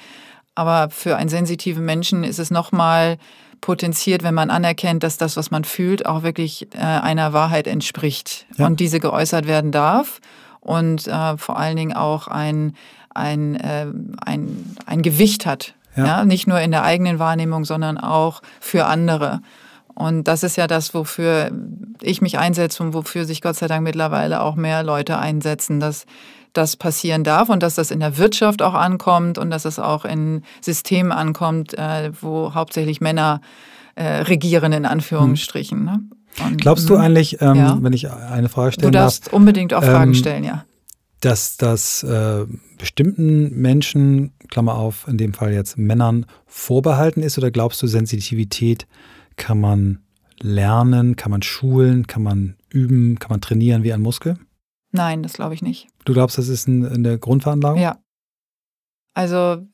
Aber für einen sensitiven Menschen ist es nochmal potenziert, wenn man anerkennt, dass das, was man fühlt, auch wirklich äh, einer Wahrheit entspricht ja. und diese geäußert werden darf und äh, vor allen Dingen auch ein, ein, äh, ein, ein Gewicht hat. Ja. ja. Nicht nur in der eigenen Wahrnehmung, sondern auch für andere. Und das ist ja das, wofür ich mich einsetze und wofür sich Gott sei Dank mittlerweile auch mehr Leute einsetzen, dass das passieren darf und dass das in der Wirtschaft auch ankommt und dass es auch in Systemen ankommt, äh, wo hauptsächlich Männer äh, regieren, in Anführungsstrichen. Ne?
Und, Glaubst du mhm. eigentlich, ähm, ja. wenn ich eine Frage stellen
darf? Du darfst
darf,
unbedingt auch Fragen ähm, stellen, ja.
Dass das äh, bestimmten Menschen, Klammer auf, in dem Fall jetzt Männern, vorbehalten ist oder glaubst du, Sensitivität kann man lernen, kann man schulen, kann man üben, kann man trainieren wie ein Muskel?
Nein, das glaube ich nicht.
Du glaubst, das ist eine Grundveranlagung?
Ja. Also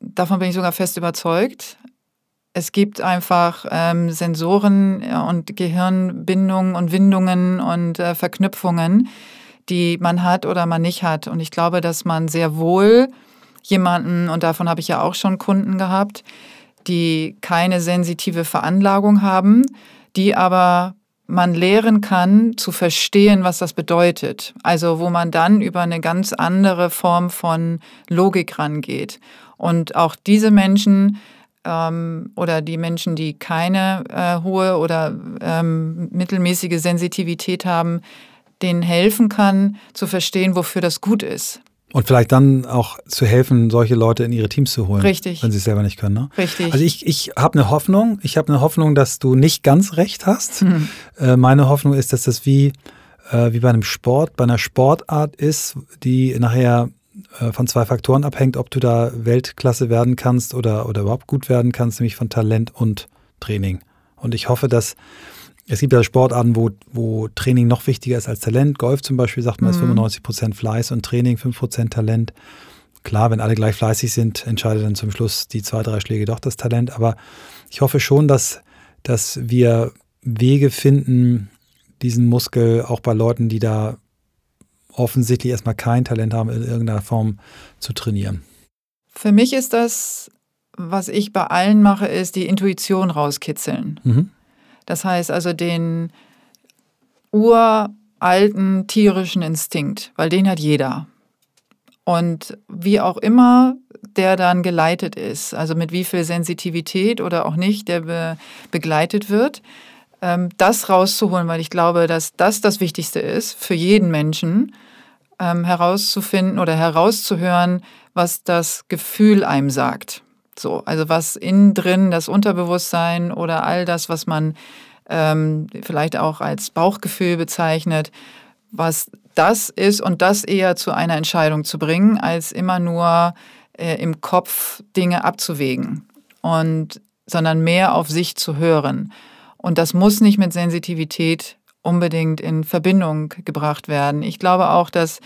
davon bin ich sogar fest überzeugt. Es gibt einfach ähm, Sensoren und Gehirnbindungen und Windungen und äh, Verknüpfungen, die man hat oder man nicht hat. Und ich glaube, dass man sehr wohl jemanden, und davon habe ich ja auch schon Kunden gehabt, die keine sensitive Veranlagung haben, die aber man lehren kann, zu verstehen, was das bedeutet. Also wo man dann über eine ganz andere Form von Logik rangeht. Und auch diese Menschen ähm, oder die Menschen, die keine äh, hohe oder ähm, mittelmäßige Sensitivität haben, denen helfen kann, zu verstehen, wofür das gut ist.
Und vielleicht dann auch zu helfen, solche Leute in ihre Teams zu holen.
Richtig.
Wenn sie es selber nicht können. Ne?
Richtig.
Also ich, ich habe eine Hoffnung. Ich habe eine Hoffnung, dass du nicht ganz recht hast. Mhm. Äh, meine Hoffnung ist, dass das wie, äh, wie bei einem Sport, bei einer Sportart ist, die nachher äh, von zwei Faktoren abhängt, ob du da Weltklasse werden kannst oder, oder überhaupt gut werden kannst, nämlich von Talent und Training. Und ich hoffe, dass es gibt ja Sportarten, wo, wo Training noch wichtiger ist als Talent. Golf zum Beispiel sagt man, ist 95 mhm. Prozent Fleiß und Training, 5 Prozent Talent. Klar, wenn alle gleich fleißig sind, entscheidet dann zum Schluss die zwei, drei Schläge doch das Talent. Aber ich hoffe schon, dass, dass wir Wege finden, diesen Muskel auch bei Leuten, die da offensichtlich erstmal kein Talent haben, in irgendeiner Form zu trainieren.
Für mich ist das, was ich bei allen mache, ist die Intuition rauskitzeln. Mhm. Das heißt also den uralten tierischen Instinkt, weil den hat jeder. Und wie auch immer der dann geleitet ist, also mit wie viel Sensitivität oder auch nicht der be begleitet wird, ähm, das rauszuholen, weil ich glaube, dass das das Wichtigste ist für jeden Menschen, ähm, herauszufinden oder herauszuhören, was das Gefühl einem sagt. So, also was innen drin das Unterbewusstsein oder all das, was man ähm, vielleicht auch als Bauchgefühl bezeichnet, was das ist und das eher zu einer Entscheidung zu bringen, als immer nur äh, im Kopf Dinge abzuwägen und sondern mehr auf sich zu hören. Und das muss nicht mit Sensitivität unbedingt in Verbindung gebracht werden. Ich glaube auch, dass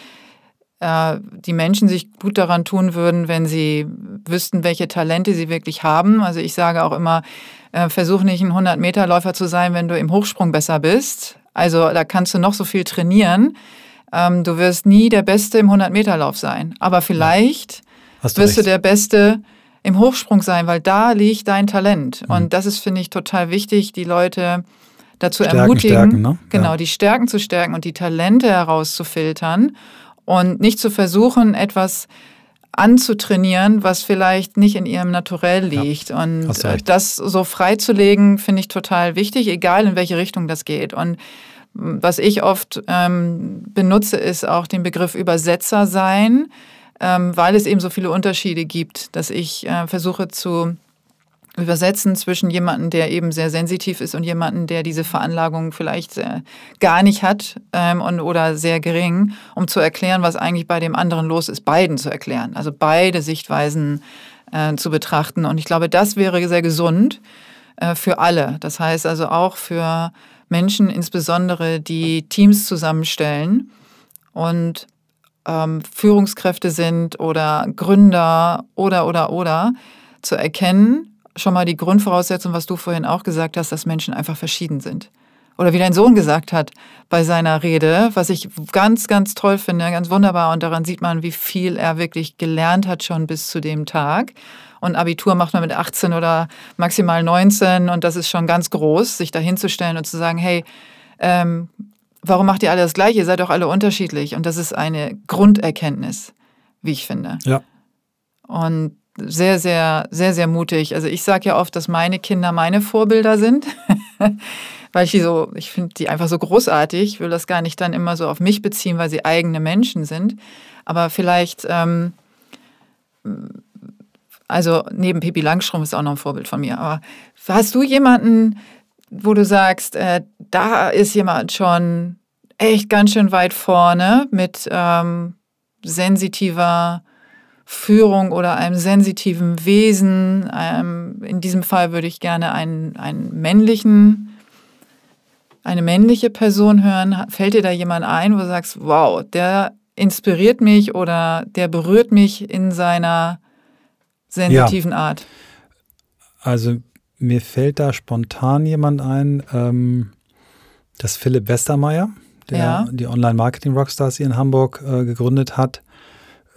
die Menschen sich gut daran tun würden, wenn sie wüssten, welche Talente sie wirklich haben. Also ich sage auch immer, äh, versuch nicht ein 100-Meter-Läufer zu sein, wenn du im Hochsprung besser bist. Also da kannst du noch so viel trainieren. Ähm, du wirst nie der Beste im 100-Meter-Lauf sein. Aber vielleicht du wirst recht. du der Beste im Hochsprung sein, weil da liegt dein Talent. Mhm. Und das ist, finde ich, total wichtig, die Leute dazu Stärken, ermutigen, stärken, ne? genau, ja. die Stärken zu stärken und die Talente herauszufiltern und nicht zu versuchen, etwas anzutrainieren, was vielleicht nicht in ihrem Naturell liegt. Ja, und das so freizulegen, finde ich total wichtig, egal in welche Richtung das geht. Und was ich oft ähm, benutze, ist auch den Begriff Übersetzer sein, ähm, weil es eben so viele Unterschiede gibt, dass ich äh, versuche zu übersetzen zwischen jemandem, der eben sehr sensitiv ist und jemandem, der diese Veranlagung vielleicht äh, gar nicht hat ähm, und, oder sehr gering, um zu erklären, was eigentlich bei dem anderen los ist, beiden zu erklären. Also beide Sichtweisen äh, zu betrachten. Und ich glaube, das wäre sehr gesund äh, für alle. Das heißt also auch für Menschen, insbesondere die Teams zusammenstellen und ähm, Führungskräfte sind oder Gründer oder oder oder zu erkennen, schon mal die Grundvoraussetzung, was du vorhin auch gesagt hast, dass Menschen einfach verschieden sind. Oder wie dein Sohn gesagt hat bei seiner Rede, was ich ganz, ganz toll finde, ganz wunderbar. Und daran sieht man, wie viel er wirklich gelernt hat schon bis zu dem Tag. Und Abitur macht man mit 18 oder maximal 19 und das ist schon ganz groß, sich da hinzustellen und zu sagen, hey, ähm, warum macht ihr alle das Gleiche? Ihr seid doch alle unterschiedlich. Und das ist eine Grunderkenntnis, wie ich finde.
Ja.
Und sehr, sehr, sehr, sehr mutig. Also ich sage ja oft, dass meine Kinder meine Vorbilder sind, weil ich die so, ich finde die einfach so großartig. Ich will das gar nicht dann immer so auf mich beziehen, weil sie eigene Menschen sind. Aber vielleicht, ähm, also neben Pippi Langstrumpf ist auch noch ein Vorbild von mir. Aber hast du jemanden, wo du sagst, äh, da ist jemand schon echt ganz schön weit vorne mit ähm, sensitiver Führung oder einem sensitiven Wesen. Ähm, in diesem Fall würde ich gerne einen, einen männlichen, eine männliche Person hören. Fällt dir da jemand ein, wo du sagst, wow, der inspiriert mich oder der berührt mich in seiner sensitiven ja. Art?
Also mir fällt da spontan jemand ein, ähm, das Philipp Westermeier, der ja. die Online-Marketing-Rockstars hier in Hamburg äh, gegründet hat.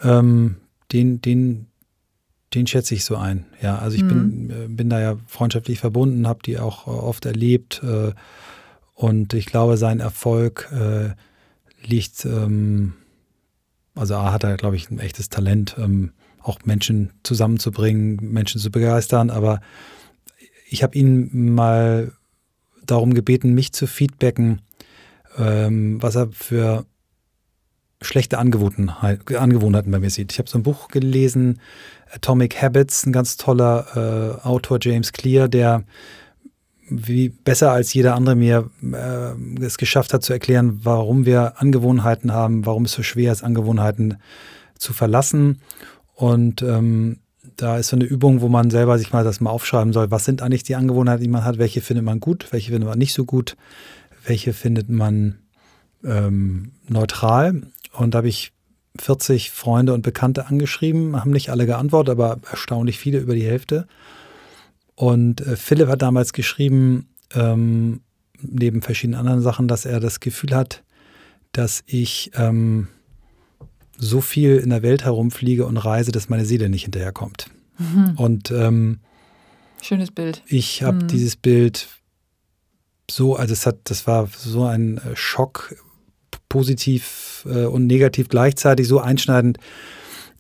Ähm, den, den, den schätze ich so ein. Ja, also ich mhm. bin, äh, bin da ja freundschaftlich verbunden, habe die auch äh, oft erlebt äh, und ich glaube, sein Erfolg äh, liegt, ähm, also A hat er, glaube ich, ein echtes Talent, ähm, auch Menschen zusammenzubringen, Menschen zu begeistern, aber ich habe ihn mal darum gebeten, mich zu feedbacken, ähm, was er für schlechte Angewohnheiten bei mir sieht. Ich habe so ein Buch gelesen, Atomic Habits, ein ganz toller äh, Autor, James Clear, der wie besser als jeder andere mir äh, es geschafft hat zu erklären, warum wir Angewohnheiten haben, warum es so schwer ist, Angewohnheiten zu verlassen. Und ähm, da ist so eine Übung, wo man selber sich mal das mal aufschreiben soll, was sind eigentlich die Angewohnheiten, die man hat, welche findet man gut, welche findet man nicht so gut, welche findet man ähm, neutral. Und da habe ich 40 Freunde und Bekannte angeschrieben, haben nicht alle geantwortet, aber erstaunlich viele, über die Hälfte. Und äh, Philipp hat damals geschrieben, ähm, neben verschiedenen anderen Sachen, dass er das Gefühl hat, dass ich ähm, so viel in der Welt herumfliege und reise, dass meine Seele nicht hinterherkommt. Mhm. Und ähm,
schönes Bild.
Ich habe mhm. dieses Bild so, also es hat, das war so ein äh, Schock, positiv äh, und negativ gleichzeitig, so einschneidend.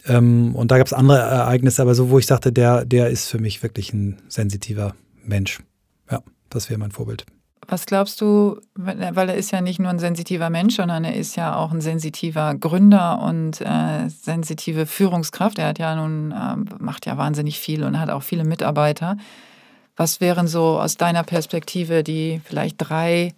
Ähm, und da gab es andere Ereignisse, aber so, wo ich sagte, der, der ist für mich wirklich ein sensitiver Mensch. Ja, das wäre mein Vorbild.
Was glaubst du, weil er ist ja nicht nur ein sensitiver Mensch, sondern er ist ja auch ein sensitiver Gründer und äh, sensitive Führungskraft. Er hat ja nun, äh, macht ja wahnsinnig viel und hat auch viele Mitarbeiter. Was wären so aus deiner Perspektive die vielleicht drei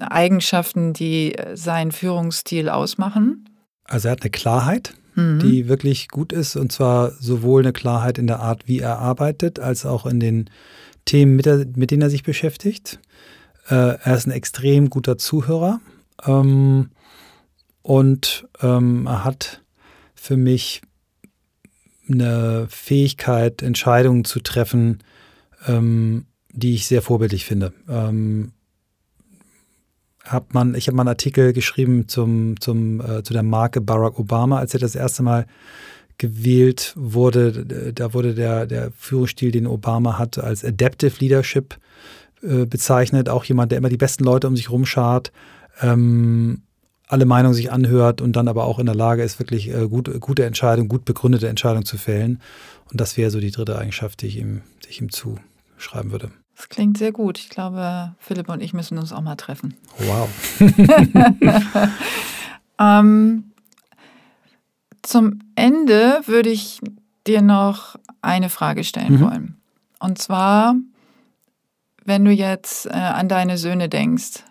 Eigenschaften, die seinen Führungsstil ausmachen?
Also er hat eine Klarheit, mhm. die wirklich gut ist, und zwar sowohl eine Klarheit in der Art, wie er arbeitet, als auch in den Themen, mit, der, mit denen er sich beschäftigt. Äh, er ist ein extrem guter Zuhörer ähm, und ähm, er hat für mich eine Fähigkeit, Entscheidungen zu treffen, ähm, die ich sehr vorbildlich finde. Ähm, hab man, ich habe mal einen Artikel geschrieben zum, zum, äh, zu der Marke Barack Obama, als er das erste Mal gewählt wurde. Da wurde der, der Führungsstil, den Obama hat, als Adaptive Leadership äh, bezeichnet. Auch jemand, der immer die besten Leute um sich rumschart, ähm, alle Meinungen sich anhört und dann aber auch in der Lage ist, wirklich äh, gut, gute Entscheidungen, gut begründete Entscheidungen zu fällen. Und das wäre so die dritte Eigenschaft, die ich ihm, die ich ihm zuschreiben würde.
Das klingt sehr gut. Ich glaube, Philipp und ich müssen uns auch mal treffen.
Wow.
ähm, zum Ende würde ich dir noch eine Frage stellen mhm. wollen. Und zwar, wenn du jetzt äh, an deine Söhne denkst,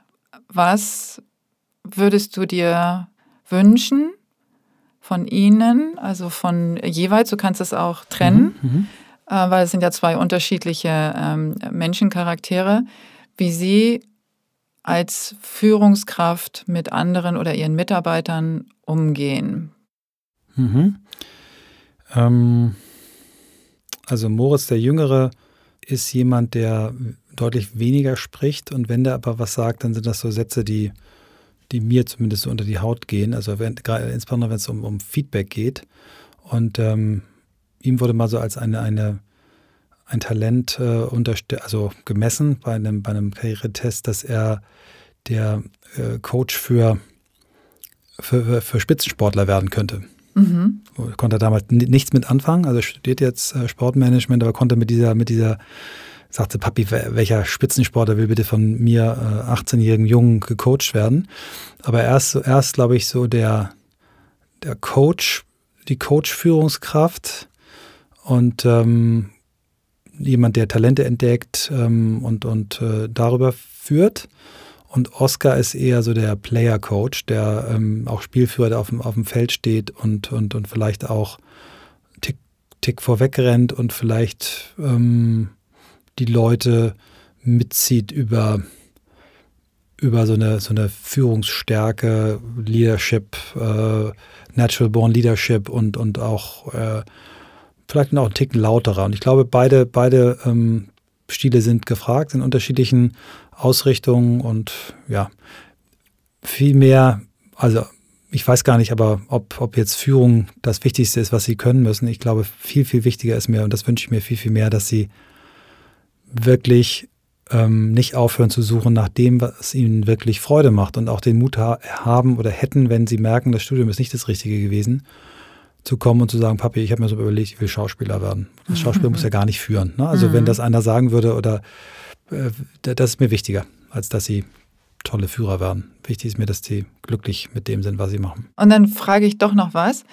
was würdest du dir wünschen von ihnen, also von jeweils, du kannst es auch trennen, mhm. Äh, weil es sind ja zwei unterschiedliche ähm, Menschencharaktere, wie sie als Führungskraft mit anderen oder ihren Mitarbeitern umgehen.
Mhm. Ähm, also Moritz der Jüngere ist jemand, der deutlich weniger spricht und wenn der aber was sagt, dann sind das so Sätze, die, die mir zumindest so unter die Haut gehen. Also wenn, insbesondere wenn es um, um Feedback geht. Und ähm, ihm wurde mal so als eine, eine ein Talent äh, also gemessen bei einem, bei einem Karrieretest, dass er der äh, Coach für, für, für Spitzensportler werden könnte. Mhm. Konnte damals nichts mit anfangen, also studiert jetzt äh, Sportmanagement, aber konnte mit dieser, mit dieser, sagte Papi, welcher Spitzensportler will bitte von mir, äh, 18-jährigen Jungen, gecoacht werden. Aber erst, erst glaube ich, so der, der Coach, die Coach-Führungskraft und ähm, jemand, der Talente entdeckt ähm, und, und äh, darüber führt. Und Oscar ist eher so der Player-Coach, der ähm, auch Spielführer, der auf dem, auf dem Feld steht und, und, und vielleicht auch Tick, Tick vorweg rennt und vielleicht ähm, die Leute mitzieht über, über so eine, so eine Führungsstärke, Leadership, äh, Natural Born Leadership und, und auch äh, vielleicht auch einen Ticken lauterer. Und ich glaube, beide, beide ähm, Stile sind gefragt in unterschiedlichen Ausrichtungen und ja, viel mehr, also ich weiß gar nicht, aber ob, ob jetzt Führung das Wichtigste ist, was sie können müssen. Ich glaube, viel, viel wichtiger ist mir, und das wünsche ich mir viel, viel mehr, dass sie wirklich ähm, nicht aufhören zu suchen nach dem, was ihnen wirklich Freude macht und auch den Mut ha haben oder hätten, wenn sie merken, das Studium ist nicht das Richtige gewesen, zu kommen und zu sagen, Papi, ich habe mir so überlegt, ich will Schauspieler werden. Das Schauspiel muss ja gar nicht führen. Ne? Also mhm. wenn das einer sagen würde oder äh, das ist mir wichtiger, als dass sie tolle Führer werden. Wichtig ist mir, dass sie glücklich mit dem sind, was sie machen.
Und dann frage ich doch noch was,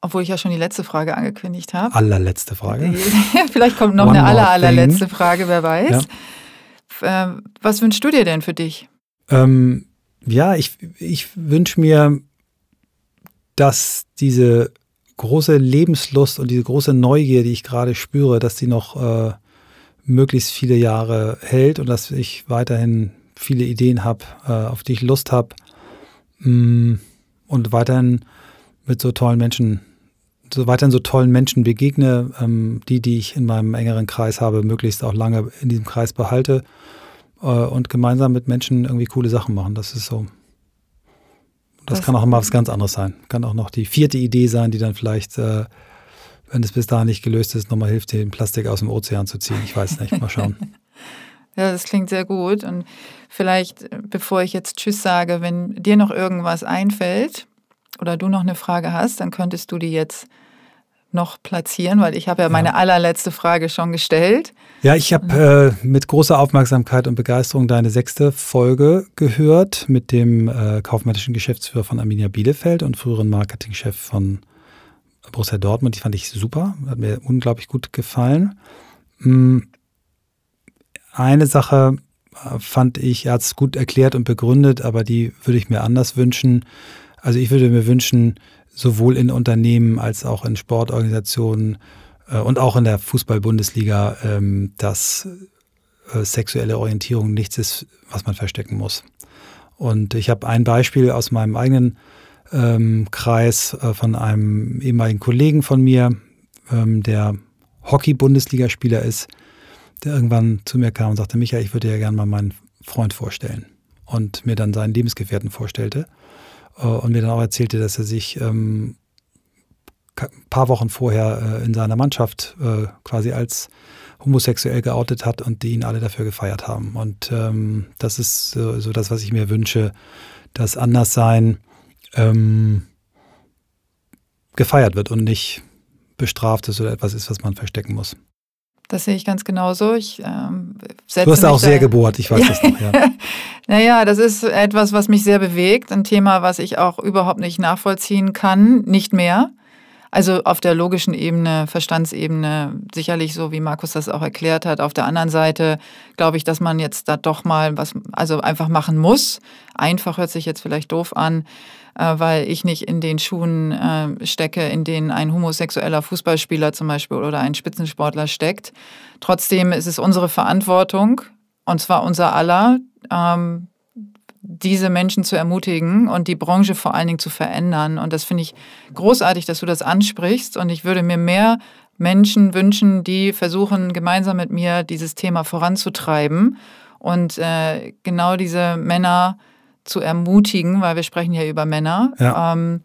obwohl ich ja schon die letzte Frage angekündigt habe.
Allerletzte Frage.
Vielleicht kommt noch One eine aller, allerletzte Frage, wer weiß. Ja. Ähm, was wünschst du dir denn für dich?
Ähm, ja, ich, ich wünsche mir, dass diese große Lebenslust und diese große Neugier, die ich gerade spüre, dass die noch äh, möglichst viele Jahre hält und dass ich weiterhin viele Ideen habe, äh, auf die ich Lust habe mm, und weiterhin mit so tollen Menschen, so weiterhin so tollen Menschen begegne, ähm, die, die ich in meinem engeren Kreis habe, möglichst auch lange in diesem Kreis behalte äh, und gemeinsam mit Menschen irgendwie coole Sachen machen. Das ist so Das, das kann auch mal was ganz anderes sein. Kann auch noch die vierte Idee sein, die dann vielleicht, äh, wenn es bis dahin nicht gelöst ist, nochmal hilft, den Plastik aus dem Ozean zu ziehen. Ich weiß nicht. Mal schauen.
Ja, das klingt sehr gut. Und vielleicht, bevor ich jetzt Tschüss sage, wenn dir noch irgendwas einfällt oder du noch eine Frage hast, dann könntest du die jetzt noch platzieren, weil ich habe ja, ja. meine allerletzte Frage schon gestellt.
Ja, ich habe äh, mit großer Aufmerksamkeit und Begeisterung deine sechste Folge gehört mit dem äh, kaufmännischen Geschäftsführer von Arminia Bielefeld und früheren Marketingchef von Borussia Dortmund. Die fand ich super, hat mir unglaublich gut gefallen. Hm, eine Sache äh, fand ich, er hat es gut erklärt und begründet, aber die würde ich mir anders wünschen. Also ich würde mir wünschen, sowohl in Unternehmen als auch in Sportorganisationen äh, und auch in der Fußball-Bundesliga, ähm, dass äh, sexuelle Orientierung nichts ist, was man verstecken muss. Und ich habe ein Beispiel aus meinem eigenen ähm, Kreis äh, von einem ehemaligen Kollegen von mir, ähm, der Hockey-Bundesligaspieler ist, der irgendwann zu mir kam und sagte, Michael, ich würde ja gerne mal meinen Freund vorstellen. Und mir dann seinen Lebensgefährten vorstellte. Äh, und mir dann auch erzählte, dass er sich ähm, ein paar Wochen vorher äh, in seiner Mannschaft äh, quasi als homosexuell geoutet hat und die ihn alle dafür gefeiert haben. Und ähm, das ist so, so, das, was ich mir wünsche, dass Anderssein ähm, gefeiert wird und nicht bestraft ist oder etwas ist, was man verstecken muss.
Das sehe ich ganz genauso. Ich, ähm,
setze du hast auch sehr gebohrt, ich weiß das noch. Ja.
Naja, das ist etwas, was mich sehr bewegt, ein Thema, was ich auch überhaupt nicht nachvollziehen kann, nicht mehr. Also auf der logischen Ebene, Verstandsebene, sicherlich so, wie Markus das auch erklärt hat. Auf der anderen Seite glaube ich, dass man jetzt da doch mal was, also einfach machen muss. Einfach hört sich jetzt vielleicht doof an, äh, weil ich nicht in den Schuhen äh, stecke, in denen ein homosexueller Fußballspieler zum Beispiel oder ein Spitzensportler steckt. Trotzdem ist es unsere Verantwortung, und zwar unser aller, ähm, diese Menschen zu ermutigen und die Branche vor allen Dingen zu verändern. Und das finde ich großartig, dass du das ansprichst. Und ich würde mir mehr Menschen wünschen, die versuchen, gemeinsam mit mir dieses Thema voranzutreiben und äh, genau diese Männer zu ermutigen, weil wir sprechen ja über Männer. Ja. Ähm,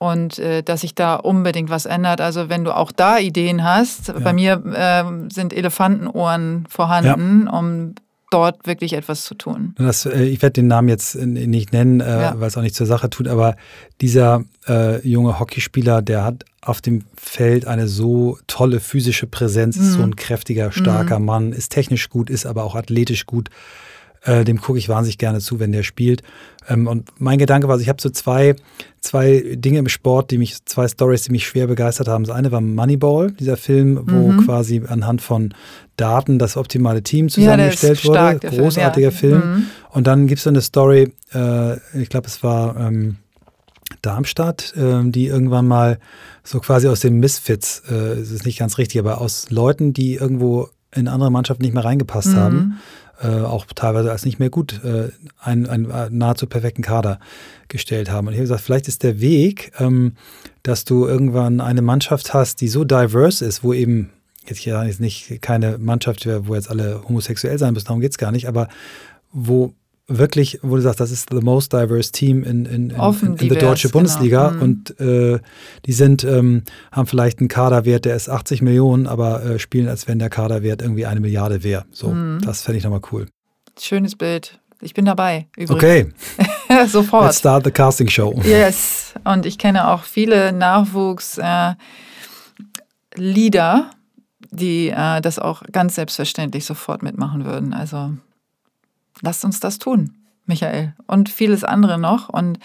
und äh, dass sich da unbedingt was ändert. Also wenn du auch da Ideen hast, ja. bei mir äh, sind Elefantenohren vorhanden, ja. um dort wirklich etwas zu tun.
Das, äh, ich werde den Namen jetzt nicht nennen, äh, ja. weil es auch nicht zur Sache tut, aber dieser äh, junge Hockeyspieler, der hat auf dem Feld eine so tolle physische Präsenz, mhm. ist so ein kräftiger, starker mhm. Mann, ist technisch gut, ist aber auch athletisch gut. Äh, dem gucke ich wahnsinnig gerne zu, wenn der spielt. Ähm, und mein Gedanke war, also ich habe so zwei, zwei Dinge im Sport, die mich, zwei Stories, die mich schwer begeistert haben. Das eine war Moneyball, dieser Film, wo mhm. quasi anhand von Daten das optimale Team zusammengestellt ja, wurde. Großartiger Film. Ja. Film. Mhm. Und dann gibt es so eine Story, äh, ich glaube, es war ähm, Darmstadt, äh, die irgendwann mal so quasi aus den Misfits, äh, es ist nicht ganz richtig, aber aus Leuten, die irgendwo in andere Mannschaften nicht mehr reingepasst mhm. haben, äh, auch teilweise als nicht mehr gut, äh, einen, einen äh, nahezu perfekten Kader gestellt haben. Und ich habe gesagt, vielleicht ist der Weg, ähm, dass du irgendwann eine Mannschaft hast, die so diverse ist, wo eben, jetzt hier ist nicht keine Mannschaft, wo jetzt alle homosexuell sein müssen, darum geht es gar nicht, aber wo wirklich, wo du sagst, das ist the most diverse team in, in, in, in, in der deutschen Bundesliga genau. Und äh, die sind, ähm, haben vielleicht einen Kaderwert, der ist 80 Millionen, aber äh, spielen, als wenn der Kaderwert irgendwie eine Milliarde wäre. So, mhm. das fände ich nochmal cool.
Schönes Bild. Ich bin dabei.
Übrigens. Okay.
Sofort.
Let's start the casting show.
Yes. Und ich kenne auch viele Nachwuchs-Leader, äh, die äh, das auch ganz selbstverständlich sofort mitmachen würden. Also lasst uns das tun, Michael. Und vieles andere noch. Und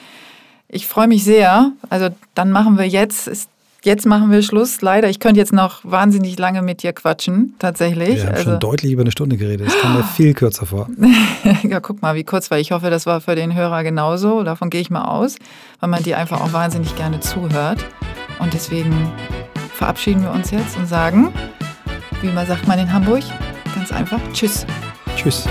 ich freue mich sehr. Also dann machen wir jetzt, ist, jetzt machen wir Schluss. Leider, ich könnte jetzt noch wahnsinnig lange mit dir quatschen, tatsächlich.
Wir haben
also,
schon deutlich über eine Stunde geredet. Das kam mir viel kürzer vor.
ja, guck mal, wie kurz war. Ich hoffe, das war für den Hörer genauso. Davon gehe ich mal aus, weil man dir einfach auch wahnsinnig gerne zuhört. Und deswegen verabschieden wir uns jetzt und sagen, wie man sagt man in Hamburg, ganz einfach, Tschüss.
Tschüss.